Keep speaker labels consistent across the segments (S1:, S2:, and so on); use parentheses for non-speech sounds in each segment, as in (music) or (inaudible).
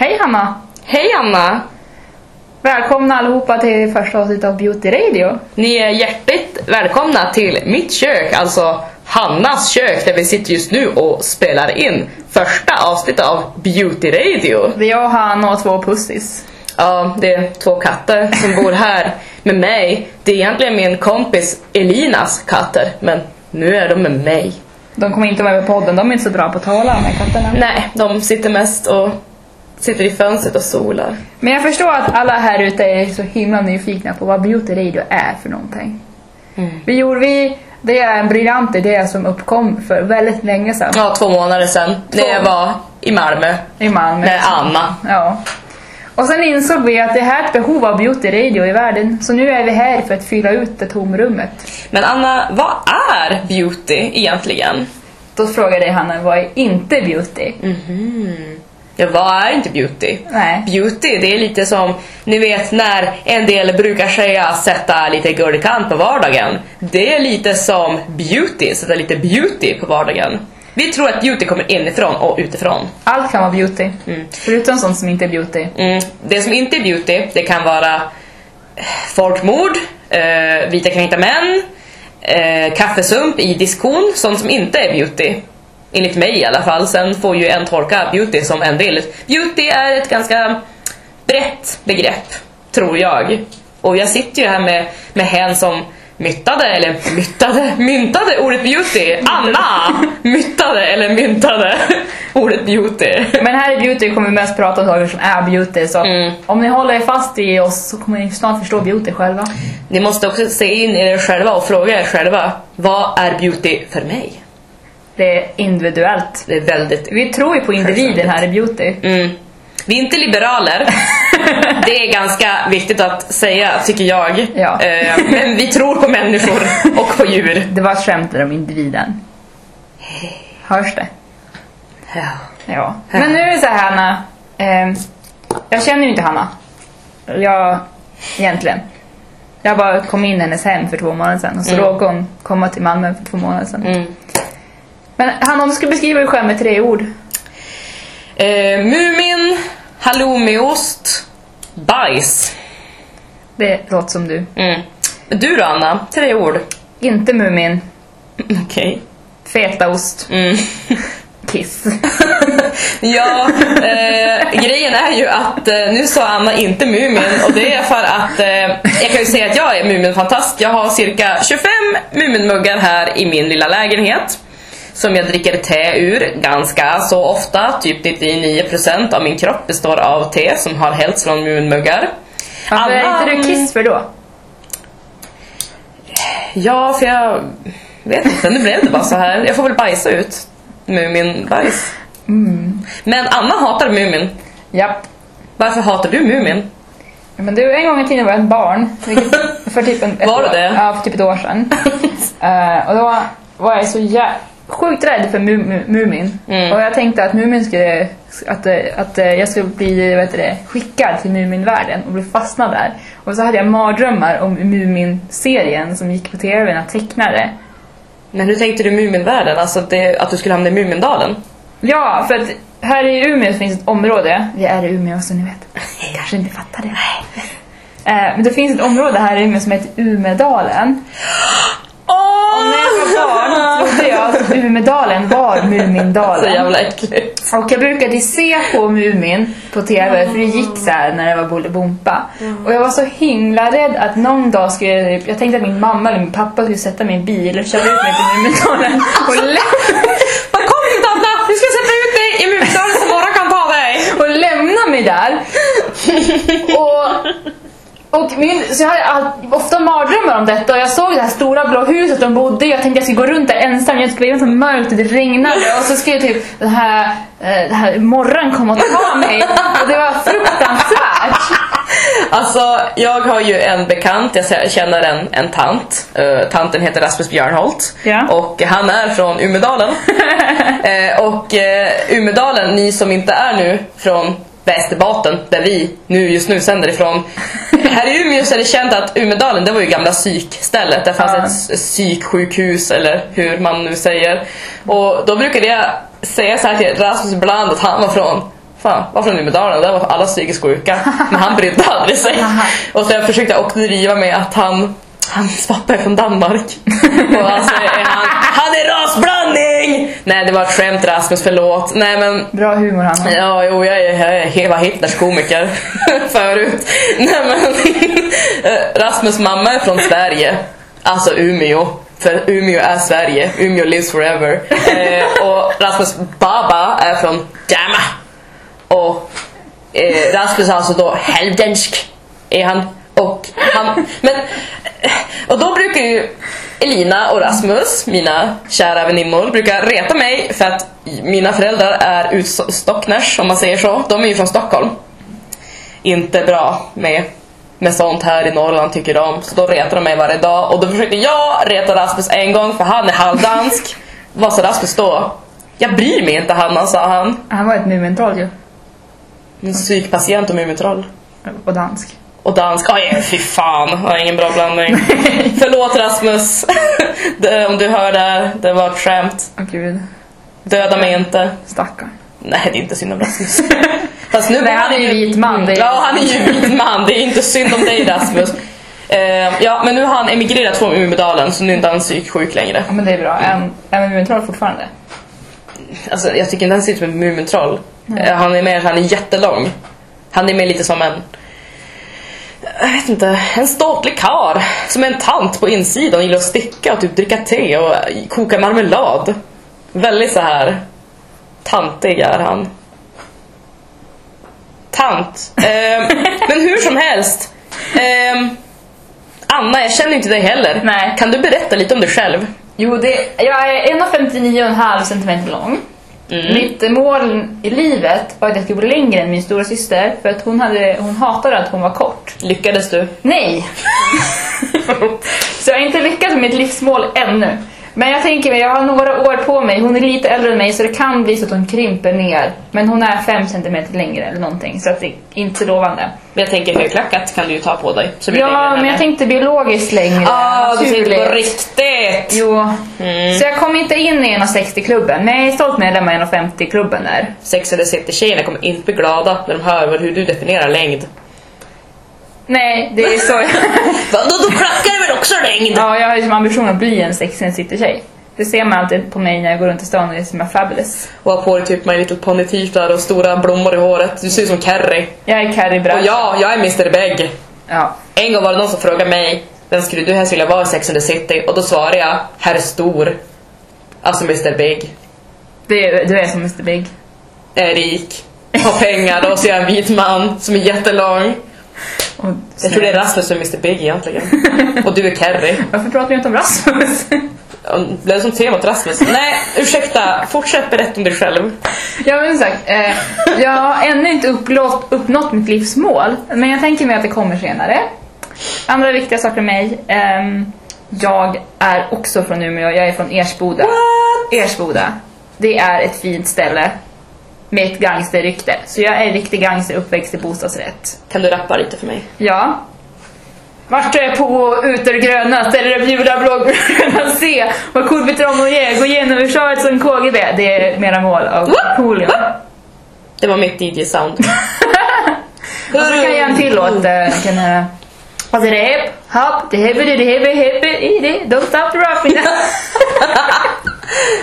S1: Hej Hanna!
S2: Hej Anna!
S1: Välkomna allihopa till första avsnittet av Beauty Radio.
S2: Ni är hjärtligt välkomna till mitt kök, alltså Hannas kök där vi sitter just nu och spelar in första avsnittet av Beauty Radio.
S1: Det är jag, Hanna och två pussis.
S2: Ja, det är två katter som bor här med mig. Det är egentligen min kompis Elinas katter, men nu är de med mig.
S1: De kommer inte vara med på podden, de är inte så bra på att tala de här katterna.
S2: Nej, de sitter mest och sitter i fönstret och solar.
S1: Men jag förstår att alla här ute är så himla nyfikna på vad Beauty Radio är för någonting. Vi gjorde vi, det är en briljant idé som uppkom för väldigt länge sedan
S2: Ja, två månader sedan när jag var i Malmö
S1: i Malmö.
S2: med Anna.
S1: Ja. Och sen insåg vi att det här är ett behov av Beauty Radio i världen. Så nu är vi här för att fylla ut det tomrummet.
S2: Men Anna, vad är beauty egentligen?
S1: Då frågade jag Hanna, vad är inte beauty?
S2: Ja, vad är inte beauty?
S1: Nej.
S2: Beauty, det är lite som, ni vet när en del brukar säga sätta lite guldkant på vardagen. Det är lite som beauty, sätta lite beauty på vardagen. Vi tror att beauty kommer inifrån och utifrån.
S1: Allt kan vara beauty. Förutom sånt som inte är beauty.
S2: Mm. Det som inte är beauty, det kan vara eh, folkmord, eh, vita kränkta män, eh, kaffesump i diskon, sånt som inte är beauty. Enligt mig i alla fall. Sen får ju en tolka beauty som en vill. Beauty är ett ganska brett begrepp, tror jag. Och jag sitter ju här med, med hen som myttade, eller myttade, (laughs) myntade ordet beauty. Anna (laughs) myttade eller myntade (laughs) ordet beauty.
S1: Men här i beauty kommer vi mest prata om saker som är beauty. Så
S2: Mm.
S1: om ni håller er fast i oss så kommer ni snart förstå beauty själva.
S2: Ni måste också se in i er själva och fråga er själva, vad är beauty för mig?
S1: Det är individuellt.
S2: Det är väldigt...
S1: Vi tror ju på individen här i beauty.
S2: Mm. Vi är inte liberaler. (laughs) Det är ganska viktigt att säga, tycker jag.
S1: Ja.
S2: Eh, Men vi tror på människor och på djur.
S1: Det var ett skämt om individen. Hörs det?
S2: Ja.
S1: Ja. Men nu är det så här Hanna. Eh, jag känner ju inte Hanna. Jag, egentligen. Jag bara kom in i hennes hem för två månader sedan och så
S2: Mm.
S1: råkade hon komma till Malmö för två månader sedan.
S2: Mm.
S1: Men Hanna, om du skulle beskriva dig själv med tre ord.
S2: Eh, Mumin, halloumiost, bajs.
S1: Det låter som du.
S2: Mm. Du då Anna? Tre ord.
S1: Inte Mumin,
S2: Okej.
S1: fetaost,
S2: Mm.
S1: kiss. (laughs)
S2: Ja, eh, grejen är ju att eh, nu sa Anna inte Mumin och det är för att eh, jag kan ju säga att jag är Muminfantast. Jag har cirka 25 Muminmuggar här i min lilla lägenhet som jag dricker te ur ganska så ofta. Typ 99% av min kropp består av te som har hällts från Muminmuggar.
S1: Varför är inte du kiss för då?
S2: Ja, för jag vet inte, nu blev det bara så här. Jag får väl bajsa ut Mumin-bajs. Men Anna hatar Mumin.
S1: Japp.
S2: Varför hatar du Mumin?
S1: Ja, Men du, en gång i tiden var jag ett barn. (laughs) För typ en, ett
S2: Var
S1: år,
S2: det?
S1: Ja, för typ ett år sedan. (laughs) Eh, och då var jag så jä- sjukt rädd för mu- mu- Mumin.
S2: Mm.
S1: Och jag tänkte att Mumin skulle, att, att jag skulle bli vad heter det, skickad till Muminvärlden och bli fastnad där. Och så hade jag mardrömmar om Mumin-serien som gick på TV, den här tecknade.
S2: Men hur tänkte du Muminvärlden? Alltså det, att du skulle hamna i Mumindalen?
S1: Ja, för att här i Umeå finns ett område. Vi är i Umeå så ni vet. (laughs) Kanske inte fattar det. Eh, Men det finns ett område här i Umeå som heter Umedalen. (gasps) (gasps) Och när jag var barn trodde jag att Umedalen var
S2: Så
S1: Mumindalen.
S2: jävla äckligt.
S1: Och jag brukade se på Mumin på TV för det gick så här när det var Bolibompa. Och jag var så himla rädd att någon dag skulle jag, jag tänkte att min mamma eller min pappa skulle sätta mig i en bil och köra ut mig till Mumindalen (laughs) och lämna
S2: Vad kom inte Anna! Vi ska sätta ut dig i Mumindalen så några kan ta dig!
S1: och lämna mig där. (laughs) och, och min, så jag hade ofta mardrömmar om detta och jag såg det här stora blå huset de bodde i. Jag tänkte jag skulle gå runt där ensam. Jag skulle vara så mörkt och det regnade och så skulle typ den här, eh, den här morran komma och ta mig. Och det var fruktansvärt.
S2: Alltså, jag har ju en bekant, jag känner en, en tant. Uh, tanten heter Rasmus Björnholt.
S1: Ja.
S2: Och han är från Umedalen. (laughs) Eh, och uh, Umedalen, ni som inte är nu från Västerbotten, där vi nu just nu sänder ifrån. (laughs) Här i Umeå så är det känt att Umedalen, det var ju gamla psykstället. Där fanns
S1: Ja.
S2: ett psyksjukhus, eller hur man nu säger. Och då brukade jag säga så här till Rasmus ibland att han var från fan, var från Umedalen, där var alla psykiskt sjuka. Men han brydde aldrig sig. (laughs) Och så jag försökte också driva med att han, hans pappa är från Danmark. (laughs) Och alltså är han, han är rasblandning! Nej det var ett skämt Rasmus, förlåt. Nej men
S1: Bra humor han har.
S2: Ja, jo, jag är, jag är, jag var Hitlers komiker (laughs) förut. Nej men, (laughs) Rasmus mamma är från Sverige. Alltså Umeå. För Umeå är Sverige. Umeå lives forever. (laughs) Eh, och Rasmus baba är från Dama. Och eh, Rasmus är alltså då halvdansk. Är han. Och han, men, och då brukar ju Elina och Rasmus, mina kära väninnor, brukar reta mig för att mina föräldrar är utstockners, om man säger så. De är ju från Stockholm. Inte bra med, med sånt här i Norrland tycker de. Så då retar de mig varje dag. Och då försökte jag reta Rasmus en gång för han är halvdansk. Vad sa Rasmus då? Jag bryr mig inte Hanna, sa han.
S1: Han var ett Mumintroll ju.
S2: En psykpatient och mumintroll.
S1: Och dansk.
S2: Och dansk, oj fy fan, var ingen bra blandning. (laughs) Förlåt Rasmus, (laughs) det, om du hör det här, det var ett skämt.
S1: Åh gud.
S2: Döda mig inte.
S1: Stackarn.
S2: Nej, det är inte synd om Rasmus. (laughs) Fast nu
S1: Nej, han är ju vit man, det är-
S2: Ja, han är ju vit man. Det är inte synd om dig Rasmus. Eh, ja, men nu har han emigrerat från Umedalen så nu är inte han psyksjuk längre.
S1: Ja men det är bra. En, en Mumintroll fortfarande.
S2: Alltså, jag tycker inte han ser ut som ett Mumintroll. Eh, han är mer, han är jättelång. Han är mer lite som en jag vet inte, en ståtlig kar Som är en tant på insidan, gillar att sticka och typ dricka te och koka marmelad. Väldigt så här tantig är han. Tant. Eh, (laughs) men hur som helst. Eh, Anna, jag känner inte dig heller.
S1: Nej.
S2: Kan du berätta lite om dig själv?
S1: Jo, det, jag är 1,59,5 cm lång.
S2: Mm.
S1: Mitt mål i livet var att jag skulle bli längre än min stora syster för att hon, hade, hon hatade att hon var kort.
S2: Lyckades du?
S1: Nej! (laughs) så jag har inte lyckats med mitt livsmål ännu. Men jag tänker mig, jag har några år på mig. Hon är lite äldre än mig så det kan bli så att hon krymper ner. Men hon är 5 cm längre eller någonting så att det är inte lovande.
S2: Men jag tänker högklackat kan du ju ta på dig. Längre
S1: Ja, men
S2: henne.
S1: jag tänkte biologiskt längre.
S2: Ah, du tänkte på riktigt!
S1: Jo.
S2: Mm.
S1: Så jag kom inte in i 1,60-klubben, men jag är stolt medlem i 1,50-klubben där.
S2: Sex eller City-tjejerna kommer inte bli glada när de hör hur du definierar längd.
S1: Nej, det är så. (laughs)
S2: Va, då, då klackar det väl också längd?
S1: ja, jag har ju som ambition att bli en sexig city-tjej. Det ser man alltid på mig när jag går runt i stan och är som jag fabulous.
S2: Och har på dig typ My Little Pony t-shirtar och stora blommor i håret. Du ser ut som Carrie.
S1: Jag är Carrie
S2: Och
S1: Bradshaw.
S2: ja, jag är Mr Beg.
S1: ja.
S2: En gång var det någon som frågade mig vem skulle du helst vilja vara i Sex and the City? Och då svarade jag, herr stor. Alltså Mr Big.
S1: Det du är som Mr Big.
S2: Är rik, har pengar och så är jag en vit man som är jättelång.
S1: Och
S2: Jag tror det är Rasmus som är Mr Big egentligen. (laughs) Och du är Carrie.
S1: Varför pratar vi inte om Rasmus?
S2: Och Blev det som tema åt Rasmus? Nej, ursäkta. Fortsätt berätta om dig själv.
S1: ja, men sagt, eh, jag har ännu inte uppnått, uppnått mitt livsmål, men jag tänker mig att det kommer senare. Andra viktiga saker med mig. ehm, jag är också från Umeå, jag är från Ersboda. Ersboda. Det är ett fint ställe med ett gangsterrykte. Så jag är en riktig gangster uppväxt i bostadsrätt.
S2: Kan du rappa lite för mig?
S1: Ja. Vart är på utergröna, ställer det bjuda blågröna (laughs) se. Vad cool vi om och ge, gå igenom försvaret som KGB. Det är mera mål av Napoleon.
S2: Det var mitt DJ-sound.
S1: Och (laughs) så kan jag göra en till låt. eh, Kan, uh, Alltså det är hep, hopp, det heppe, det heppe, heppe, i det, don't stop the rocking. (laughs)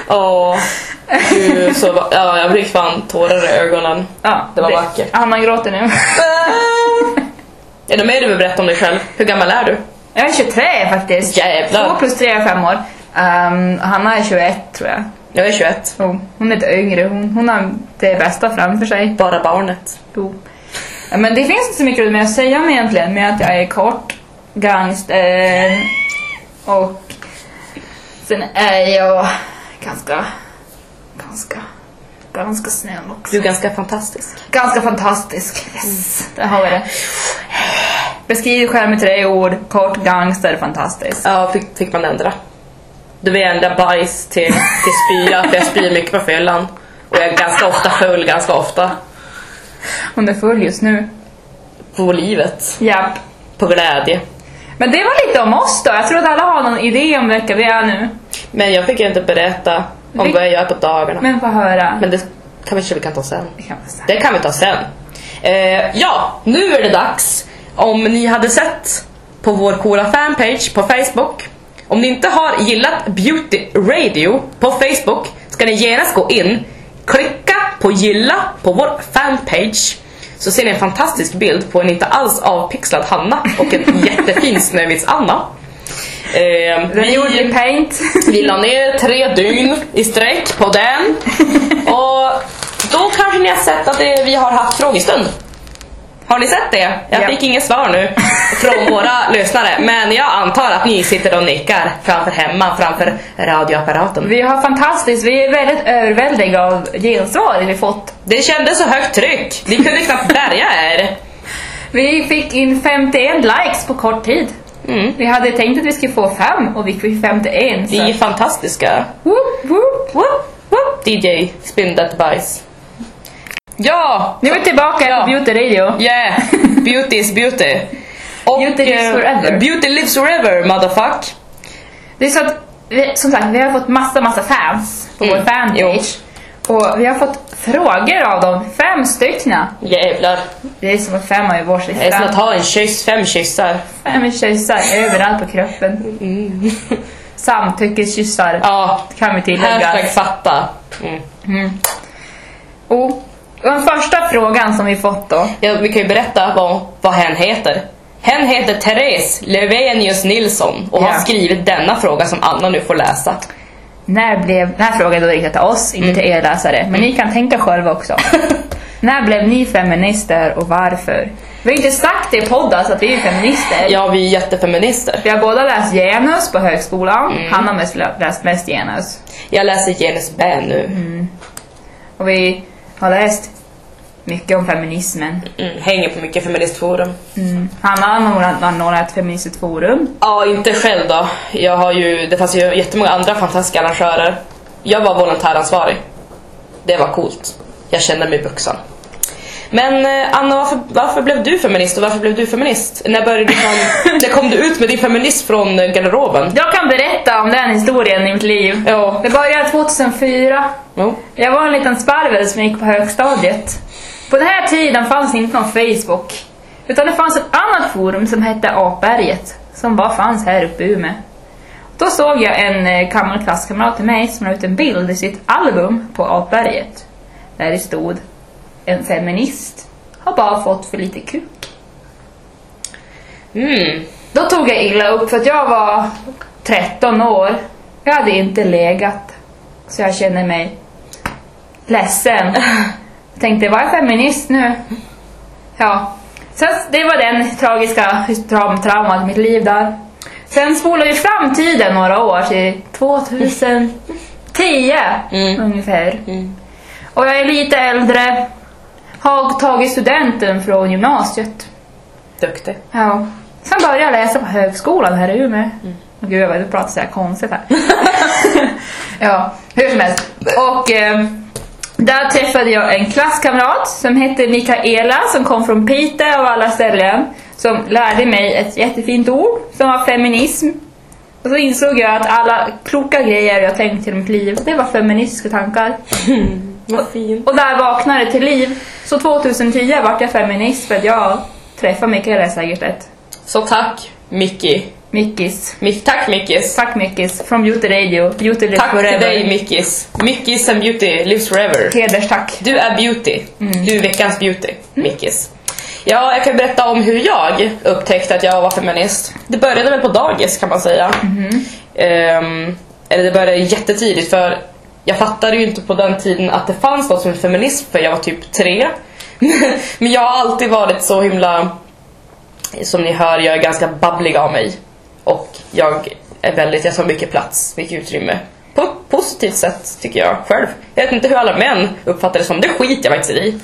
S2: Åh, du så Ja, jag fick fan tårar i ögonen.
S1: Ja,
S2: Det var vackert.
S1: Hanna gråter nu. (laughs)
S2: Är det mer du vill berätta om dig själv? Hur gammal är du?
S1: Jag är 23 faktiskt.
S2: Jävlar.
S1: 2 plus 3 är 5 år. Um, Hanna är 21 tror jag.
S2: Jag är 21.
S1: Oh, hon är lite yngre, hon, hon har det bästa framför sig.
S2: Bara barnet.
S1: Jo. Ja, Men det finns inte så mycket mer att säga om egentligen med att jag är kort, gangster och sen är jag ganska, ganska, ganska snäll också.
S2: Du är ganska fantastisk.
S1: Ganska fantastisk. Yes, där har vi det. Beskriv själv med tre ord. Kort, gangster, fantastisk.
S2: Ja, fick, fick man ändra. Du vill ändra bajs till, till spya, för jag spyr mycket på fyllan. Och jag är ganska ofta full, ganska ofta.
S1: Hon är full just nu.
S2: På livet.
S1: Japp.
S2: På glädje.
S1: Men det var lite om oss då. Jag tror att alla har någon idé om vilka vi är nu.
S2: Men jag fick ju inte berätta om vad jag gör på dagarna. Men,
S1: Men få höra.
S2: det kanske vi kan ta sen.
S1: Det kan.
S2: Det kan vi ta sen. Eh, ja, nu är det dags. Om ni hade sett på vår coola fanpage på Facebook. Om ni inte har gillat Beauty Radio på Facebook ska ni genast gå in, klicka på gilla på vår fanpage. Så ser ni en fantastisk bild på en inte alls avpixlad Hanna och en (laughs) jättefin Snövits-Anna. Eh,
S1: Den gjorde i paint. (laughs)
S2: vi la ner tre dygn i sträck på den. (laughs) Och då kanske ni har sett att det, vi har haft frågestund. Har ni sett det? Jag
S1: Ja.
S2: fick inget svar nu (laughs) från våra lyssnare. Men jag antar att ni sitter och nickar framför hemma, framför radioapparaten.
S1: Vi har fantastiskt, vi är väldigt överväldigade av gensvaret vi fått.
S2: Det kändes så högt tryck. Ni kunde knappt bärga er.
S1: Vi fick in 51 likes på kort tid.
S2: Mm.
S1: Vi hade tänkt att vi skulle få fem och vi fick 51.
S2: Ni är
S1: Så.
S2: fantastiska.
S1: Woop, woop.
S2: Whoop, whoop. DJ, spin that bajs. Ja!
S1: Nu är vi tillbaka
S2: Ja.
S1: på Beauty Radio.
S2: Yeah, (laughs) beauty is beauty. Och,
S1: Beauty lives
S2: eh,
S1: forever.
S2: Beauty lives forever, motherfuck.
S1: Det är så att, vi, som sagt, vi har fått massa, massa fans på
S2: Mm,
S1: vår fanpage. Och vi har fått frågor av dem, fem stycken.
S2: Jävlar.
S1: Det är som att fem har ju
S2: som att
S1: fem.
S2: ha en kyss, fem kyssar.
S1: Fem kyssar överallt på kroppen. (laughs) Samtyckeskyssar
S2: Ja,
S1: kan vi tillägga.
S2: hashtag fatta. Mm.
S1: Och den första frågan som vi fått då.
S2: Ja, vi kan ju berätta vad, vad hen heter. Hen heter Therese Lövenius Nilsson och har
S1: Ja.
S2: skrivit denna fråga som Anna nu får läsa.
S1: När blev, den här frågan är riktad till oss, inte till er läsare. Men ni kan tänka själva också. (laughs) när blev ni feminister och varför? Vi har inte sagt det i podden så att vi är feminister.
S2: Ja, vi är jättefeminister.
S1: Vi har båda läst genus på högskolan. Han har mest läst mest genus.
S2: Jag läser genus B nu.
S1: Och vi har läst mycket om feminismen.
S2: Mm. Hänger på mycket feministforum.
S1: Mm. Hanna har anordnat ett feministiskt forum.
S2: Ja, inte själv då. Jag har ju, det fanns ju jättemånga andra fantastiska arrangörer. Jag var volontäransvarig. Det var coolt. Jag kände mig vuxen. Men eh, Anna, varför, varför blev du feminist och varför blev du feminist? När började du (laughs) när kom du ut med din feminism från eh, garderoben?
S1: Jag kan berätta om den historien i mitt liv.
S2: Ja.
S1: Det började 2004.
S2: Jo.
S1: Jag var en liten sparvel som gick på högstadiet. På den här tiden fanns inte någon Facebook. Utan det fanns ett annat forum som hette Apberget. Som bara fanns här uppe i Umeå. Då såg jag en eh, gammal klasskamrat till mig som la ut en bild i sitt album på Apberget. Där det stod En feminist har bara fått för lite kuk.
S2: Mm.
S1: Då tog jag illa upp för att jag var 13 år. Jag hade inte legat. Så jag kände mig ledsen. (laughs) Tänkte, vad är feminist nu? Ja. Så det var den tragiska traum traumat i mitt liv där. Sen spolar vi fram tiden några år till 2010
S2: Mm.
S1: ungefär.
S2: Mm.
S1: Och jag är lite äldre. Har tagit studenten från gymnasiet.
S2: Duktig.
S1: Ja. Sen började jag läsa på högskolan här i Umeå. Mm. Gud, jag pratar så här konstigt här. (laughs) ja, hur som helst. Och eh, där träffade jag en klasskamrat som hette Mikaela som kom från Piteå av alla ställen. Som lärde mig ett jättefint ord som var feminism. Och så insåg jag att alla kloka grejer jag tänkt i mitt liv, det var feministiska tankar. (laughs)
S2: Vad fint.
S1: Och där vaknade det till liv. Så 2010 vart jag feminist för att jag träffade Mikaela säkert
S2: Så tack Mickey.
S1: Mickis.
S2: Mick, tack Mickis.
S1: Tack Mickis, från Beauty Radio. Beauty lives
S2: Tack till
S1: forever.
S2: dig Mickis. Mickis and beauty lives forever.
S1: Hederstack.
S2: Du är beauty. Du är veckans beauty, Mickis. Ja, jag kan berätta om hur jag upptäckte att jag var feminist. Det började väl på dagis kan man säga. Ehm, eller det började jättetidigt för jag fattade ju inte på den tiden att det fanns något som hette feminism för jag var typ tre. (laughs) Men jag har alltid varit så himla, som ni hör, jag är ganska babblig av mig. Och jag är väldigt, jag tar mycket plats, mycket utrymme. På ett positivt sätt tycker jag själv. Jag vet inte hur alla män uppfattar det som, det skiter jag faktiskt i.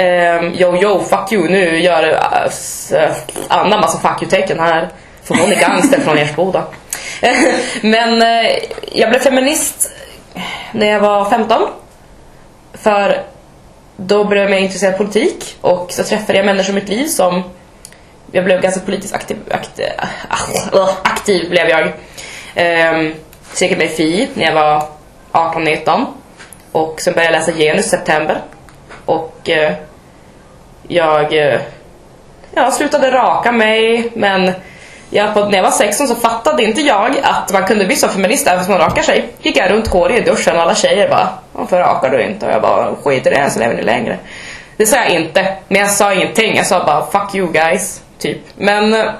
S2: Um, yo yo, fuck you, nu gör uh, Anna massa fuck you-tecken här. För hon är gangster från Ersboda. (laughs) Men uh, jag blev feminist när jag var 15. För då blev jag mer intresserad av politik och så träffade jag människor i mitt liv som jag blev ganska politiskt aktiv, aktiv, ah, ah, aktiv blev jag. Um, så jag gick med i FI när jag var 18-19. Och sen började jag läsa genus i september. Och uh, jag uh, ja, slutade raka mig men jag, på, när jag var 16 så fattade inte jag att man kunde bli så feminist även om man rakar sig. Gick jag runt hårig i duschen och alla tjejer bara Varför rakar du inte? Och jag bara skit i det så lever ni längre. Det sa jag inte, men jag sa ingenting. Jag sa bara fuck you guys, typ. Men eh,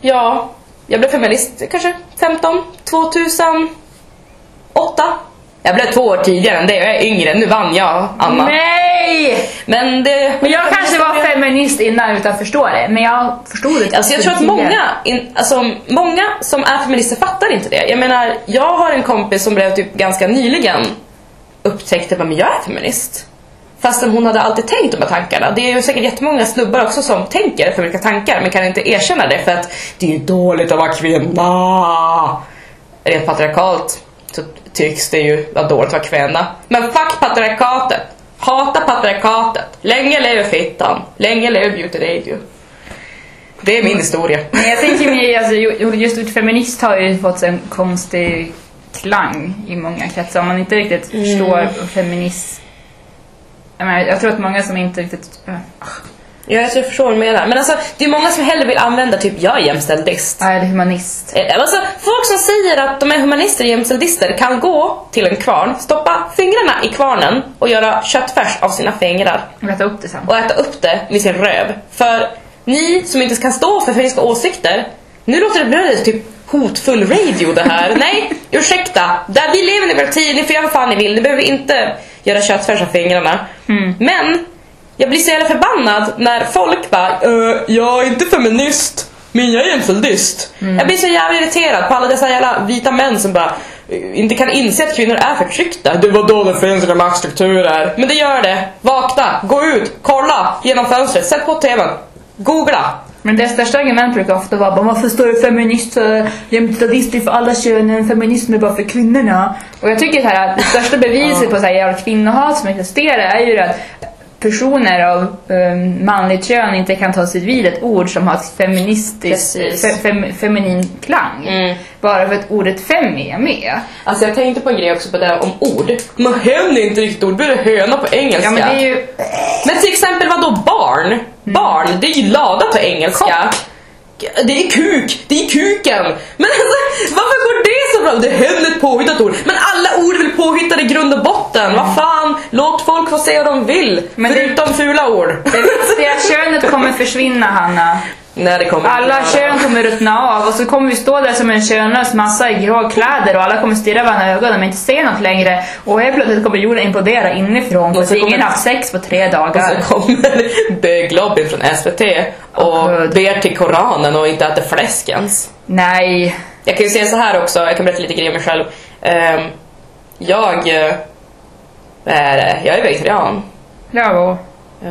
S2: ja, jag blev feminist kanske 15, 2008. Jag blev två år tidigare än det, jag är yngre. Nu vann jag, Anna.
S1: Nej!
S2: Men det...
S1: Men jag kanske var feminist innan utan att förstå det, men jag förstod det
S2: Alltså jag tror att många, in, alltså många som är feminister fattar inte det. Jag menar, jag har en kompis som blev typ ganska nyligen upptäckte att jag är feminist. Fastän hon hade alltid tänkt de här tankarna. Det är ju säkert jättemånga snubbar också som tänker för vilka tankar men kan inte erkänna det för att det är ju dåligt att vara kvinna. Rent patriarkalt så tycks det ju vara dåligt att vara kvinna. Men fuck patriarkatet! Hata patriarkatet! Länge lever fittan! Länge lever beauty radio! Det är min historia.
S1: Men jag tänker mig, alltså, ju- just ordet feminist har ju fått en konstig klang i många kretsar. Om man inte riktigt förstår feminist... Jag, menar, jag tror att många som inte riktigt... äh,
S2: Ja, jag förstår vad du menar. Men alltså, det är många som hellre vill använda typ jag är jämställdist.
S1: Ja, eller humanist.
S2: Eh, Alltså, folk som säger att de är humanister och jämställdister kan gå till en kvarn, stoppa fingrarna i kvarnen och göra köttfärs av sina fingrar
S1: Och äta upp det sen.
S2: och äta upp det med sin röv. För ni som inte kan stå för feministiska åsikter, nu låter det bli typ hotfull radio det här. (laughs) Nej, ursäkta. Där vi lever i demokrati, ni får göra vad fan ni vill. Ni behöver inte göra köttfärs av fingrarna. Men jag blir så jävla förbannad när folk bara "Eh, jag är inte feminist, men jag är jämställdist. Jag blir så jävla irriterad på alla dessa jävla vita män som bara eh, inte kan inse att kvinnor är förtryckta. Det var då det finns inga maktstrukturer. Men det gör det. Vakna, gå ut, kolla genom fönstret, sätt på tvn, googla.
S1: Men det största argumentet brukar ofta vara bara, varför står det feminist, jämställdist är för alla könen, feminism är bara för kvinnorna. Och jag tycker så här att det största beviset på så här kvinnohat som existerar är ju att personer av um, manligt kön inte kan ta sig vid ett ord som har ett feministiskt, fe, fem, feminin klang.
S2: Mm.
S1: Bara för att ordet femi är med.
S2: Alltså jag tänkte på en grej också på det här om ord. Men hen är inte riktigt ord, det är höna på engelska.
S1: Ja men det är ju...
S2: Men till exempel vad då barn? Barn, det är ju lada på engelska. Det är kuk, det är kuken. Men alltså, varför går det så bra? Det är ett påhittat ord. Men alla ord är väl påhittade i grund och botten? Vad fan, låt folk få säga vad de vill.
S1: Men det-
S2: förutom fula ord.
S1: Det riktiga könet kommer försvinna Hanna.
S2: Nej det kommer
S1: Alla kön kommer ruttna av och så kommer vi stå där som en könlös massa i grå kläder och alla kommer stirra varandra i ögonen men inte se något längre. Och helt plötsligt kommer jorden implodera inifrån
S2: Och så
S1: ingen
S2: kommer-
S1: haft sex på tre
S2: Och
S1: dagar.
S2: så kommer (laughs) Böglobbyn från SVT och
S1: Och Gud.
S2: ber till Koranen och inte äter fläsk ens.
S1: Nej.
S2: Jag kan ju säga så här också, jag kan berätta lite grejer om mig själv. Ehm, jag, eh, vad är det? jag är vegetarian.
S1: Ja.
S2: Ja.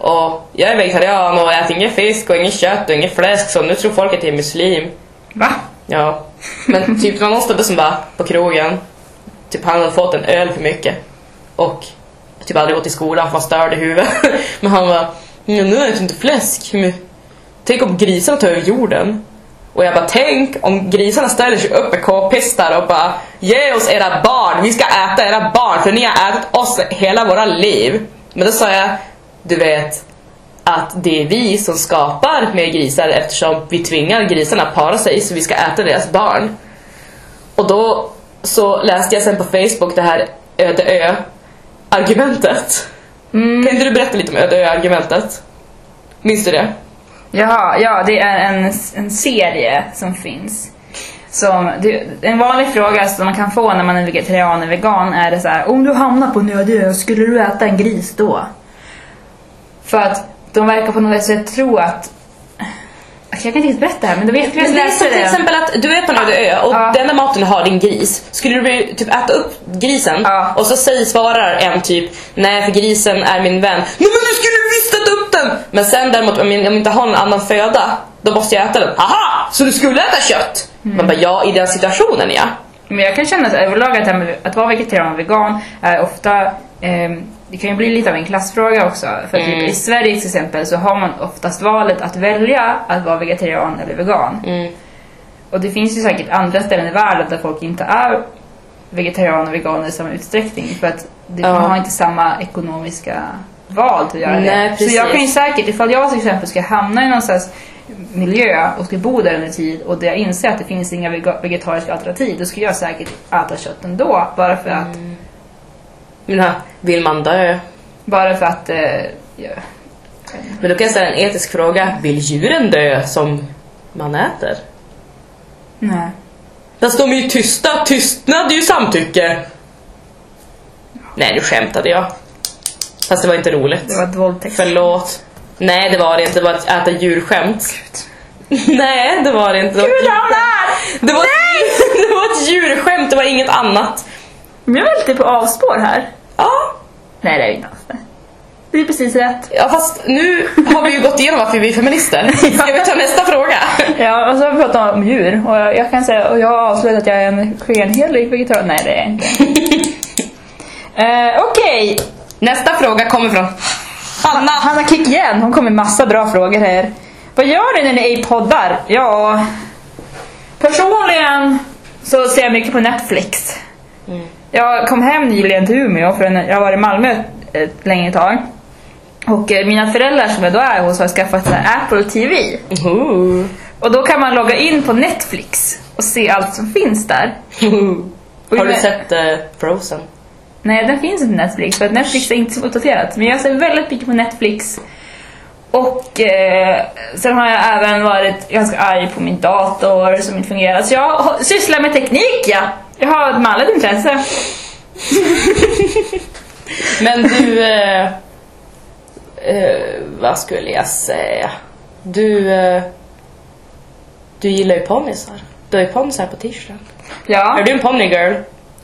S2: Och jag är vegetarian och äter ingen fisk och ingen kött och ingen fläsk så nu tror folk att jag är muslim.
S1: Va?
S2: Ja. Men typ det var någon snubbe som bara på krogen, typ han hade fått en öl för mycket. Och typ aldrig gått i skolan för han var störd i huvudet. (laughs) Men han var "Ja, nu äter jag inte fläsk. Tänk om grisarna tar över jorden. Och jag bara tänk om grisarna ställer sig upp med k-pistar och bara ge oss era barn, vi ska äta era barn för ni har ätit oss hela våra liv. Men då sa jag, du vet att det är vi som skapar mer grisar eftersom vi tvingar grisarna att para sig så vi ska äta deras barn. Och då så läste jag sen på Facebook det här öde ö argumentet.
S1: Mm.
S2: Kan inte du berätta lite om öde ö argumentet? Minns du det?
S1: Jaha, ja det är en, en serie som finns. Som, det, en vanlig fråga som man kan få när man är vegetarian eller vegan är det så här: om du hamnar på en öde ö, skulle du äta en gris då? För att de verkar på något sätt tro att jag kan inte riktigt berätta det här men de vet,
S2: Men det är som till exempel att du är på en öde ö och
S1: Ja.
S2: den enda maten du har är en gris. Skulle du typ äta upp grisen
S1: Ja.
S2: och så säger, svarar en typ Nej för grisen är min vän. Nej men du skulle visst äta upp den! Men sen däremot om jag, inte har någon annan föda då måste jag äta den. Aha! Så du skulle äta kött? Man bara ja i den situationen ja.
S1: Men jag kan känna att överlag att, att vara vegetarian och vegan är ofta ehm, det kan ju bli lite av en klassfråga också. För
S2: Mm.
S1: typ i Sverige till exempel så har man oftast valet att välja att vara vegetarian eller vegan.
S2: Mm.
S1: Och det finns ju säkert andra ställen i världen där folk inte är vegetarian och vegan i samma utsträckning för att det,
S2: Ja.
S1: man har inte samma ekonomiska val till att göra
S2: Nej,
S1: det. Så jag
S2: precis.
S1: kan ju säkert, ifall jag till exempel ska hamna i någon slags miljö och ska bo där under tid och där jag inser att det finns inga vegetariska alternativ, då skulle jag säkert äta kött ändå. Bara för att,
S2: Men här, vill man dö?
S1: bara för att eh, ja.
S2: Men då kan jag ställa en etisk fråga. Vill djuren dö som man äter?
S1: Nej.
S2: Fast de är ju tysta. Tystnad är ju samtycke. Nej, nu skämtade jag. Fast det var inte roligt.
S1: Det var ett våldtäkt.
S2: Förlåt. Nej, det var det inte. Det var ett äta djurskämt. (laughs) Nej, det var det inte. Det var,
S1: Gud,
S2: djurskämt.
S1: Anna! (laughs)
S2: det var, ett, (laughs) det var ett djurskämt, det var inget annat.
S1: Men jag är lite på avspår här.
S2: Ja.
S1: Nej, det är inte alls det. Det är precis rätt.
S2: ja, fast nu har vi ju gått igenom varför vi är feminister. (laughs) Ska vi ta nästa fråga?
S1: Ja, och så har vi pratat om djur och jag, jag kan säga, och jag har avslöjat att jag är en skenhelig vegetarian. Nej, det är jag inte. uh, (laughs) Okej,
S2: Nästa fråga kommer från Hanna.
S1: Hanna Kick igen. Hon kom med massa bra frågor här. Vad gör ni när ni ej poddar? Ja, personligen så ser jag mycket på Netflix. Jag kom hem nyligen till Umeå, för jag har varit i Malmö ett längre tag. Och eh, mina föräldrar som jag då är hos har skaffat så Apple TV.
S2: Ooh.
S1: Och då kan man logga in på Netflix och se allt som finns där. (laughs)
S2: Har du sett eh, Frozen?
S1: Nej, den finns inte på Netflix för att Netflix är inte så uppdaterat. Men jag ser väldigt mycket på Netflix. Och eh, sen har jag även varit ganska arg på min dator som inte fungerar. Så jag sysslar med teknik, ja. Jag har ett mallet intresse. (laughs)
S2: Men du... Eh, eh, vad skulle jag säga? Du... Eh, du gillar ju ponnysar. Du har ju ponnysar på t-shirten.
S1: Ja,
S2: Är du en ponnygirl?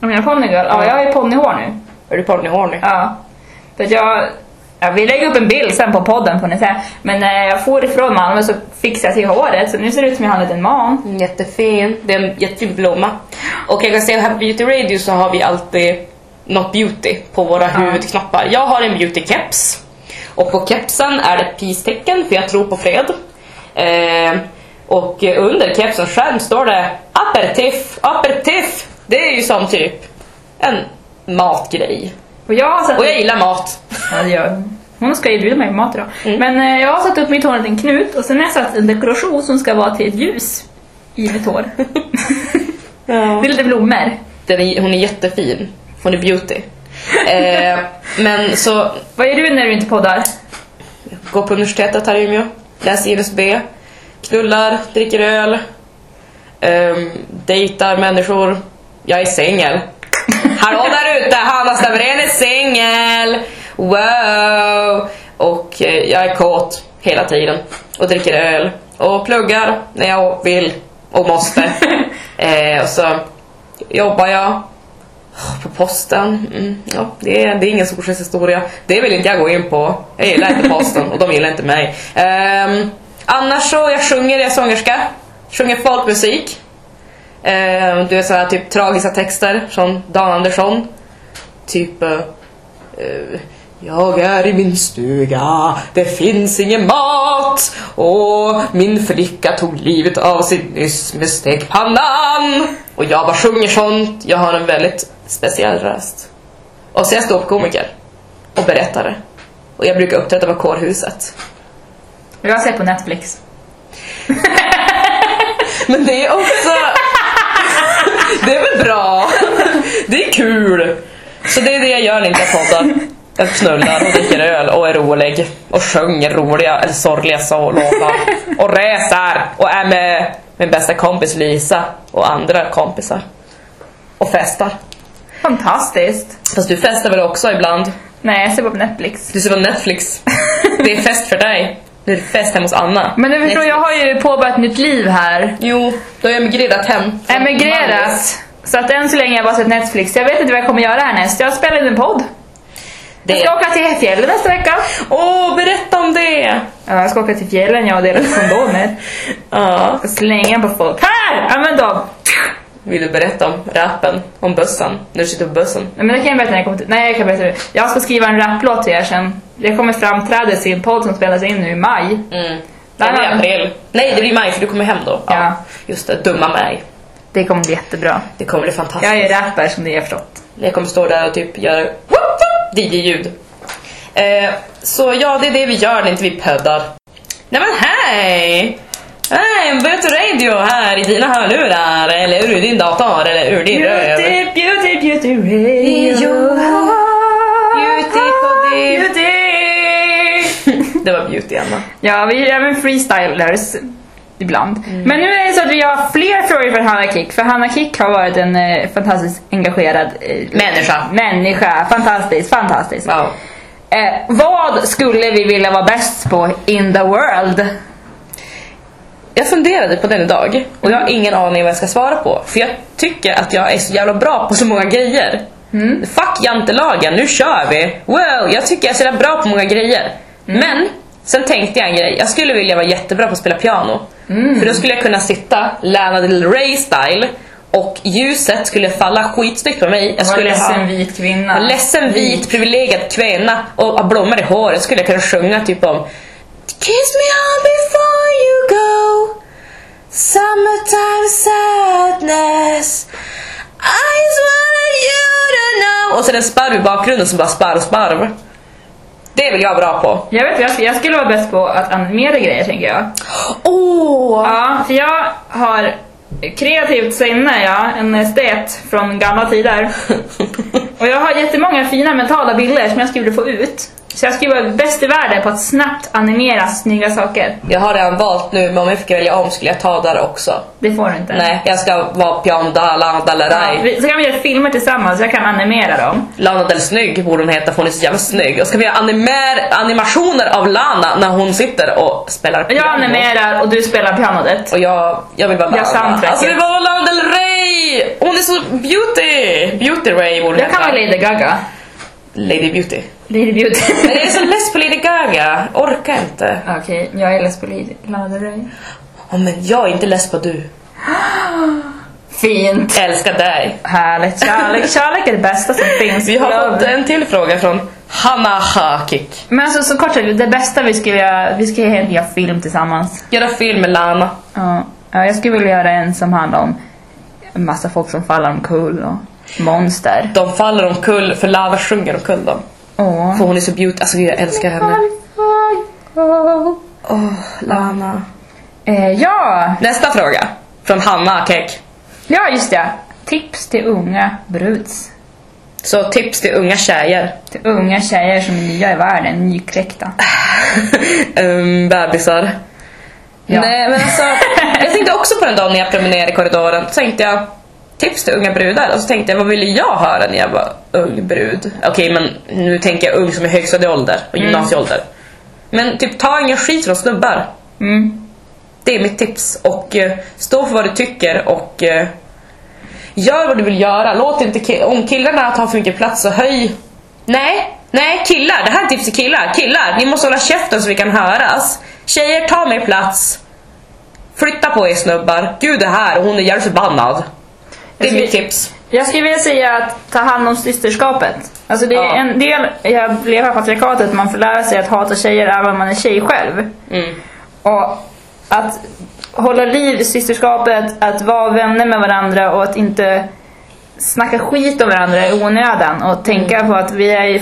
S1: om jag är ponnygirl? Ja, jag ju ponnyhår nu.
S2: Är du ponnyhorny?
S1: Ja. För jag... Jag vill lägga upp en bild sen på podden får ni se. Men när jag får ifrån Malmö så fixade jag till håret så nu ser det ut som jag har en liten man.
S2: Mm, Jättefin. Det är en jättefin blomma. Och jag kan säga här på Beauty Radio så har vi alltid något beauty på våra huvudknappar. Jag har en beauty-keps. Och på kepsen är det ett peace-tecken för jag tror på fred. Eh, och under kepsens skärm står det aperitif, aperitif. Det är ju som typ en matgrej.
S1: Och jag har satt
S2: Och jag gillar mat.
S1: Ja, det gör hon. Ska ju bjuda mig på mat idag. Men eh, jag har satt upp mitt hår i en knut och sen har jag satt en dekoration som ska vara till ett ljus i mitt hår. (laughs) Det är lite blommor.
S2: Den är, hon är jättefin. Hon är beauty. Eh, men så
S1: Vad gör du när du inte poddar?
S2: Går på universitetet här i Umeå, läser INSB, knullar, dricker öl, um, dejtar människor. Jag är singel. Hallå där ute, Hanna Stavren är singel! Wow! Och eh, jag är kåt hela tiden och dricker öl och pluggar när jag vill och måste. (laughs) eh, och så jobbar jag på posten, mm, ja, det, är, det är ingen solskenshistoria. Det vill inte jag gå in på. Jag gillar inte posten och de gillar inte mig. Ehm, annars så, jag sjunger, jag är sångerska. Sjunger folkmusik. Ehm, du vet såhär typ tragiska texter från Dan Andersson. Typ... eh, eh, jag är i min stuga, det finns ingen mat och min flicka tog livet av sig nyss med stekpannan. Och jag bara sjunger sånt, jag har en väldigt speciell röst. Och så är jag ståuppkomiker och berättare. Och jag brukar uppträda på kårhuset.
S1: Jag sett på Netflix.
S2: Men det är också... det är väl bra? Det är kul! Så det är det jag gör när inte jag poddar. Jag knullar och dricker öl och är rolig. Och sjunger roliga eller sorgliga så- låtar. Och reser och är med min bästa kompis Lisa och andra kompisar. Och festar.
S1: Fantastiskt.
S2: Fast du festar väl också ibland?
S1: Nej, jag ser på Netflix.
S2: Du ser på Netflix. Det är fest för dig. Det är fest hemma hos Anna.
S1: Men du förstår, jag har ju påbörjat nytt liv här.
S2: Jo, då har jag emigrerat hem.
S1: Emigrerat. Så att än så länge har jag bara sett Netflix. Jag vet inte vad jag kommer göra härnäst. Jag spelar in en podd.
S2: Det
S1: Jag ska åka till fjällen nästa vecka.
S2: Åh, berätta om det!
S1: Ja, jag ska åka till fjällen jag och dela ut kondomer. (laughs)
S2: Ja.
S1: Slänga på folk. Här! Använd dem!
S2: Vill du berätta om rappen? Om bussen? När du sitter på bussen?
S1: Nej, men det kan jag berätta när jag kommer till... Nej, jag kan berätta nu. Jag ska skriva en raplåt till er sen. Jag kommer framträda i en podd som spelas in nu i maj.
S2: Mm. Det blir
S1: har-
S2: april. Nej, det blir maj för du kommer hem då.
S1: Ja.
S2: Just det, dumma mig.
S1: Det kommer bli jättebra.
S2: Det kommer bli fantastiskt.
S1: Jag är rapper som ni har förstått.
S2: Jag kommer stå där och typ göra DJ-ljud. Eh, så ja, det är det vi gör när inte vi poddar. Nej men hej! Hej, Beauty Radio här i dina hörlurar, eller ur din dator, eller ur din röv.
S1: Beauty, beauty, beauty radio.
S2: Beauty på det.
S1: Beauty. (laughs)
S2: Det var beauty, Anna.
S1: Ja, vi är även freestylers ibland.
S2: Mm.
S1: Men nu är det så att vi har fler frågor för Hanna Kick. För Hanna Kick har varit en eh, fantastiskt engagerad eh,
S2: Människa.
S1: människa. Fantastiskt, fantastiskt.
S2: Ja.
S1: Eh, vad skulle vi vilja vara bäst på in the world?
S2: Jag funderade på den idag och jag har ingen aning vad jag ska svara på. För jag tycker att jag är så jävla bra på så många grejer. Fuck jantelagen, nu kör vi! Wow, jag tycker jag är så jävla bra på många grejer. Men, sen tänkte jag en grej. Jag skulle vilja vara jättebra på att spela piano. För då skulle jag kunna sitta Lana Del Rey style och ljuset skulle falla skitsnyggt på mig. Jag skulle ha
S1: ledsen vit kvinna.
S2: en ledsen vit privilegierad kvinna och ha blommor i håret skulle jag kunna sjunga typ om Kiss me all before you go Summertime sadness I just want you to know Och sen en sparv i bakgrunden som bara sparv, sparv. Det vill jag vara bra på.
S1: Jag vet, jag, jag skulle vara bäst på att animera grejer tänker jag.
S2: Åh!
S1: Ja, för jag har kreativt sinne, ja. En estet från gamla tider. (laughs) Och jag har jättemånga fina mentala bilder som jag skulle få ut. Så jag skulle vara bäst i världen på att snabbt animera snygga saker.
S2: Jag har redan valt nu, men om jag fick välja om skulle jag ta där också.
S1: Det får du inte.
S2: Nej, jag ska vara Piano da Lana Del
S1: Ja, vi- så kan vi göra filmer tillsammans, jag kan animera dem.
S2: Lana Del Snygg borde hon heta för hon är så jävla snygg. Och ska vi göra animer, animationer av Lana när hon sitter och spelar piano.
S1: Jag animerar och du spelar pianodet.
S2: Och jag, jag vill vara
S1: Jag
S2: Lana.
S1: soundtracket.
S2: Alltså det var Lana Del Rey! Hon är så beauty! Beauty Ray borde hon
S1: Jag kan
S2: heta.
S1: vara Lady Gaga.
S2: Lady Beauty.
S1: Lady Beauty.
S2: Men jag är så less på Lady Gaga. Orkar inte.
S1: Okej, jag är less på Lady Rey.
S2: Oh, men jag är inte less på du. (gasps)
S1: Fint.
S2: Älskar dig.
S1: Härligt. Kärlek, kärlek är det bästa som (laughs) finns.
S2: Vi har fått en till fråga från Hanna Hakik.
S1: Men alltså så kort sagt, det bästa vi skulle göra, vi ska helt göra film tillsammans.
S2: Göra film med Lana.
S1: Ja, ja, jag skulle vilja göra en som handlar om en massa folk som faller omkull och monster.
S2: De faller omkull för Lana sjunger omkull dem.
S1: Åh.
S2: För hon är så beauty. Alltså jag älskar henne. Åh, Lana.
S1: Eh, ja,
S2: Nästa fråga. Från Hanna Kek.
S1: ja just det. Tips till unga bruds.
S2: Så tips till unga tjejer.
S1: Till unga tjejer som är nya i världen, nykläckta. (laughs)
S2: um, bebisar.
S1: Ja.
S2: Nej men alltså, jag tänkte också på den dagen när jag promenerade i korridoren. Så tänkte jag, tips till unga brudar. Och så tänkte jag, vad ville jag höra när jag var ung brud? Okej men nu tänker jag ung som i högstadieålder och gymnasieålder. Men typ ta ingen skit från snubbar.
S1: Mm.
S2: Det är mitt tips. Och eh, stå för vad du tycker och eh, gör vad du vill göra. Låt inte ki- om killarna tar för mycket plats så höj. Nej, nej killar. Det här är tips till killar. Killar, ni måste hålla käften så vi kan höras. Tjejer, ta mer plats. Flytta på er snubbar. Gud är här och hon är jävligt förbannad. Det är mitt tips.
S1: Jag skulle vilja säga att ta hand om systerskapet. Alltså det är
S2: Ja.
S1: en del i att leva i patriarkatet, man får lära sig att hata tjejer även om man är tjej själv.
S2: Mm.
S1: Och att hålla liv i systerskapet, att vara vänner med varandra och att inte snacka skit om varandra i onödan och tänka på att vi är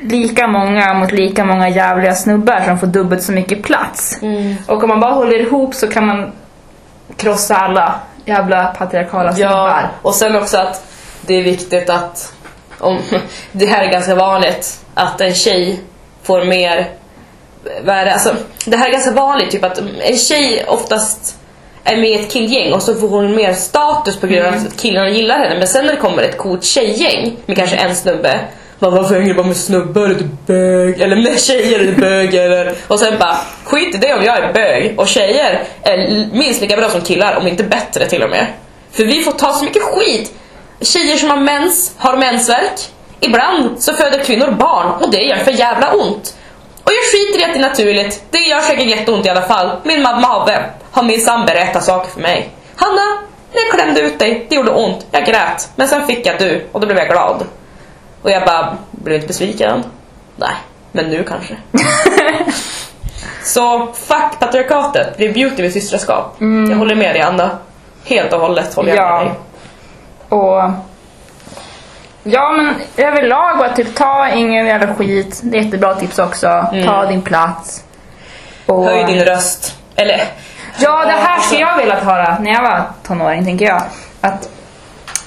S1: lika många mot lika många jävliga snubbar som får dubbelt så mycket plats. Och om man bara håller ihop så kan man krossa alla jävla patriarkala snubbar.
S2: Ja, och sen också att det är viktigt att, om, (laughs) det här är ganska vanligt, att en tjej får mer, vad är det, alltså, det här är ganska vanligt, typ att en tjej oftast är med i ett killgäng och så får hon mer status på grund av att killarna gillar henne. Men sen när det kommer ett coolt tjejgäng med kanske en snubbe, bara, varför hänger du bara med snubbar? Är du typ bög? Eller med tjejer? Är du bög? Eller? Och sen bara, skit i det om jag är bög. Och tjejer är minst lika bra som killar, om inte bättre till och med. För vi får ta så mycket skit. Tjejer som har mens har mensvärk. Ibland så föder kvinnor barn och det gör för jävla ont. Och jag skiter i att det är naturligt. Det gör säkert jätteont i alla fall. Min mamma har, har minsann berättat saker för mig. Hanna, när jag klämde ut dig, det gjorde ont. Jag grät. Men sen fick jag du och då blev jag glad. Och jag bara, blev inte besviken? Nej, men nu kanske. (laughs) Så fuck patriarkatet. Det är beauty med systraskap. Jag håller med dig Anna. Helt och hållet håller jag
S1: Ja.
S2: med dig.
S1: Och... Ja men överlag bara typ ta ingen jävla skit. Det är jättebra tips också. Ta din plats. Och...
S2: Mm. Höj din röst. Eller...
S1: Ja, det här skulle jag velat höra när jag var tonåring, tänker jag. Att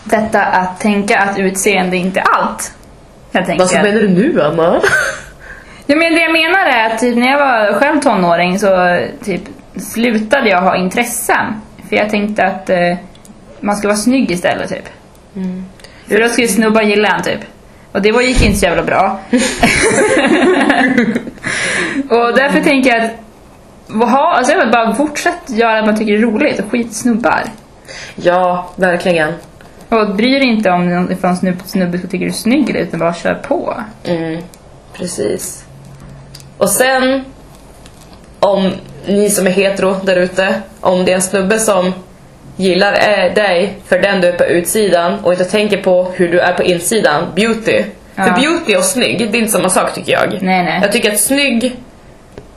S1: detta att tänka att utseende inte är allt. Jag tänker.
S2: du nu Anna?
S1: Ja, men det jag menar är att typ, när jag var själv tonåring så typ, slutade jag ha intressen. För jag tänkte att eh, man ska vara snygg istället typ. För då skulle snubbar gilla en typ. Och det var, gick inte så jävla bra. (laughs) och därför tänker jag att vad ha, alltså jag bara fortsätt göra det man tycker är roligt och skit snubbar.
S2: Ja, verkligen.
S1: Och bry dig inte om ifall en snubbe, snubbe tycker du är snygg eller utan bara kör på.
S2: Mm, precis. Och sen, om ni som är hetero där ute, om det är en snubbe som gillar eh, dig för den du är på utsidan och inte tänker på hur du är på insidan, beauty.
S1: Ja.
S2: För beauty och snygg, det är inte samma sak tycker jag.
S1: Nej, nej.
S2: Jag tycker att snygg